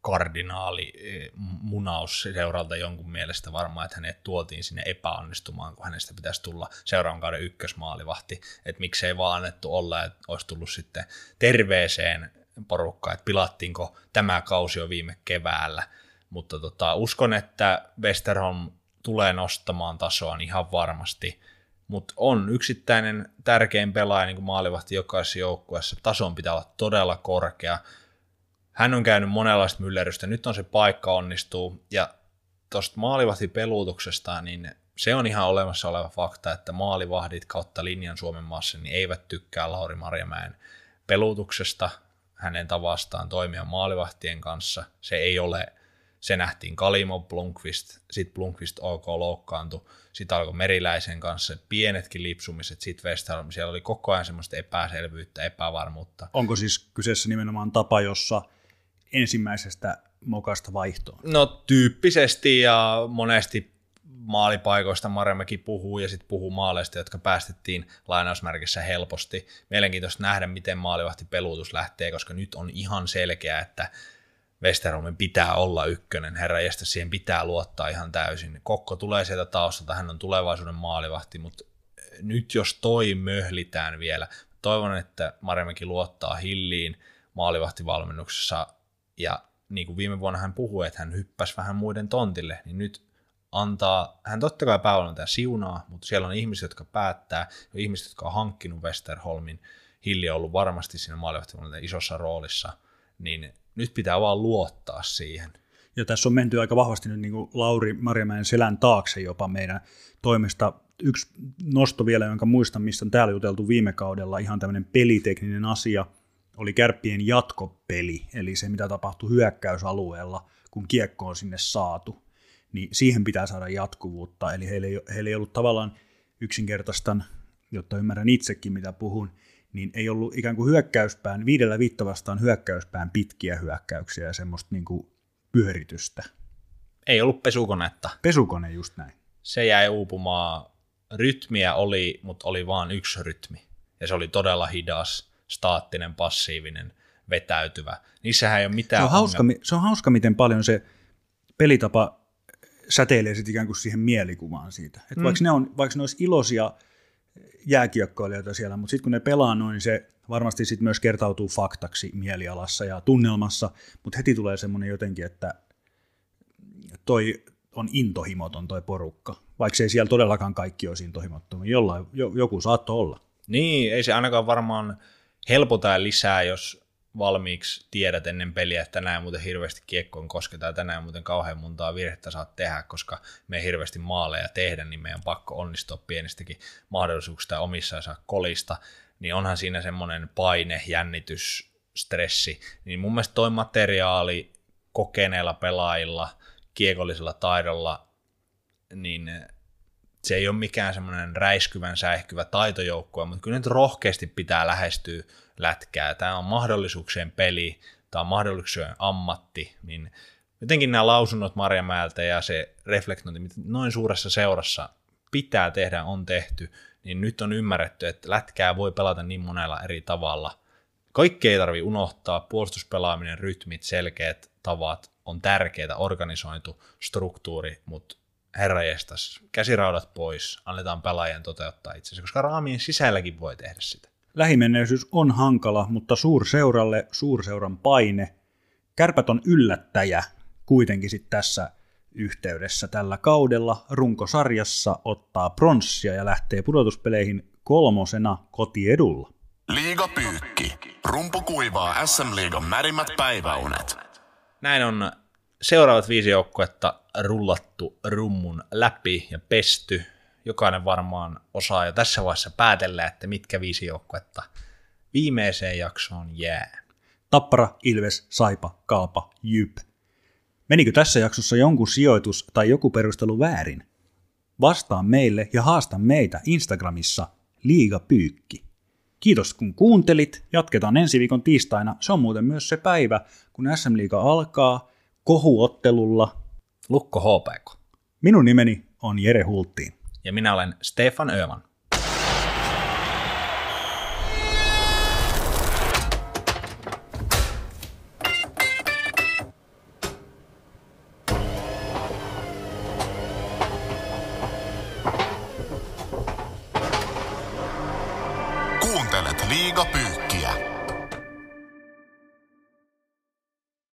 kardinaali e, munaus seuralta jonkun mielestä varmaan, että hänet tuotiin sinne epäonnistumaan, kun hänestä pitäisi tulla seuraavan kauden ykkösmaalivahti, että miksei vaan annettu olla, että olisi tullut sitten terveeseen porukkaan, että pilattiinko tämä kausi jo viime keväällä, mutta tota, uskon, että Westerholm tulee nostamaan tasoa ihan varmasti, mutta on yksittäinen tärkein pelaaja niin kuin maalivahti jokaisessa joukkueessa. Tason pitää olla todella korkea. Hän on käynyt monenlaista myllerrystä, nyt on se paikka onnistuu, ja tuosta maalivahtipelutuksesta, niin se on ihan olemassa oleva fakta, että maalivahdit kautta linjan Suomen maassa niin eivät tykkää Lauri Marjamäen pelutuksesta, hänen tavastaan toimia maalivahtien kanssa. Se ei ole se nähtiin Kalimo, Blunkvist, sitten Blunkvist OK loukkaantui, sitten alkoi Meriläisen kanssa pienetkin lipsumiset, sitten Westholm, siellä oli koko ajan semmoista epäselvyyttä, epävarmuutta. Onko siis kyseessä nimenomaan tapa, jossa ensimmäisestä mokasta vaihtoon? No tyyppisesti ja monesti maalipaikoista Marjamäki puhuu ja sitten puhuu maaleista, jotka päästettiin lainausmerkissä helposti. Mielenkiintoista nähdä, miten maalivahti pelutus lähtee, koska nyt on ihan selkeä, että Westerholmin pitää olla ykkönen, herra jästä siihen pitää luottaa ihan täysin. Kokko tulee sieltä taustalta, hän on tulevaisuuden maalivahti, mutta nyt jos toi möhlitään vielä, toivon, että Marjamäki luottaa Hilliin maalivahtivalmennuksessa, ja niin kuin viime vuonna hän puhui, että hän hyppäsi vähän muiden tontille, niin nyt antaa, hän totta kai päävalmentaja siunaa, mutta siellä on ihmiset, jotka päättää, ja ihmiset, jotka on hankkinut Westerholmin, Hilli on ollut varmasti siinä maalivahtivalmentajan isossa roolissa, niin nyt pitää vaan luottaa siihen. Ja tässä on menty aika vahvasti nyt niin kuin Lauri Marjamäen selän taakse jopa meidän toimesta. Yksi nosto vielä, jonka muistan, mistä on täällä juteltu viime kaudella, ihan tämmöinen pelitekninen asia, oli kärppien jatkopeli, eli se mitä tapahtui hyökkäysalueella, kun kiekko on sinne saatu, niin siihen pitää saada jatkuvuutta, eli heillä ei, heillä ei ollut tavallaan yksinkertaistan, jotta ymmärrän itsekin mitä puhun, niin ei ollut ikään kuin hyökkäyspään, viidellä viittä vastaan hyökkäyspään pitkiä hyökkäyksiä ja semmoista niin kuin pyöritystä. Ei ollut pesukonetta. Pesukone just näin. Se jäi uupumaan. Rytmiä oli, mutta oli vain yksi rytmi. Ja se oli todella hidas, staattinen, passiivinen, vetäytyvä. Niissähän ei ole mitään se on, hauska, se on hauska, miten paljon se pelitapa säteilee sitten ikään kuin siihen mielikuvaan siitä. Että mm. vaikka, ne on, vaikka ne olisi iloisia jääkiekkoilijoita siellä, mutta sitten kun ne pelaa noin, niin se varmasti sitten myös kertautuu faktaksi mielialassa ja tunnelmassa, mutta heti tulee semmoinen jotenkin, että toi on intohimoton toi porukka, vaikka ei siellä todellakaan kaikki olisi intohimottomia, jollain, joku saattoi olla. Niin, ei se ainakaan varmaan helpota lisää, jos valmiiksi tiedät ennen peliä, että tänään muuten hirveästi kiekkoon kosketaan, tänään muuten kauhean montaa virhettä saat tehdä, koska me ei hirveästi maaleja tehdä, niin meidän pakko onnistua pienistäkin mahdollisuuksista omissa ja saa kolista, niin onhan siinä semmoinen paine, jännitys, stressi, niin mun mielestä toi materiaali kokeneilla pelaajilla, kiekollisella taidolla, niin se ei ole mikään semmoinen räiskyvän säihkyvä taitojoukkue, mutta kyllä nyt rohkeasti pitää lähestyä lätkää. Tämä on mahdollisuuksien peli, tämä on mahdollisuuksien ammatti, niin jotenkin nämä lausunnot Marjamäeltä ja se reflektointi, mitä noin suuressa seurassa pitää tehdä, on tehty, niin nyt on ymmärretty, että lätkää voi pelata niin monella eri tavalla. Kaikki ei tarvi unohtaa, puolustuspelaaminen, rytmit, selkeät tavat on tärkeää, organisoitu struktuuri, mutta herra jestas, käsiraudat pois, annetaan pelaajien toteuttaa itsensä, koska raamien sisälläkin voi tehdä sitä. Lähimenneisyys on hankala, mutta suurseuralle suurseuran paine. Kärpät on yllättäjä kuitenkin sit tässä yhteydessä tällä kaudella. Runkosarjassa ottaa pronssia ja lähtee pudotuspeleihin kolmosena kotiedulla. Liiga pyykki. Rumpu kuivaa SM Liigan märimmät päiväunet. Näin on seuraavat viisi joukkuetta rullattu rummun läpi ja pesty. Jokainen varmaan osaa jo tässä vaiheessa päätellä, että mitkä viisi joukkuetta viimeiseen jaksoon jää. Tappara, Ilves, Saipa, Kalpa, Jyp. Menikö tässä jaksossa jonkun sijoitus tai joku perustelu väärin? Vastaa meille ja haasta meitä Instagramissa Liiga Pyykki. Kiitos kun kuuntelit. Jatketaan ensi viikon tiistaina. Se on muuten myös se päivä, kun SM Liiga alkaa kohuottelulla. Lukko HPK. Minun nimeni on Jere Hulttiin. Ja minä olen Stefan Öman.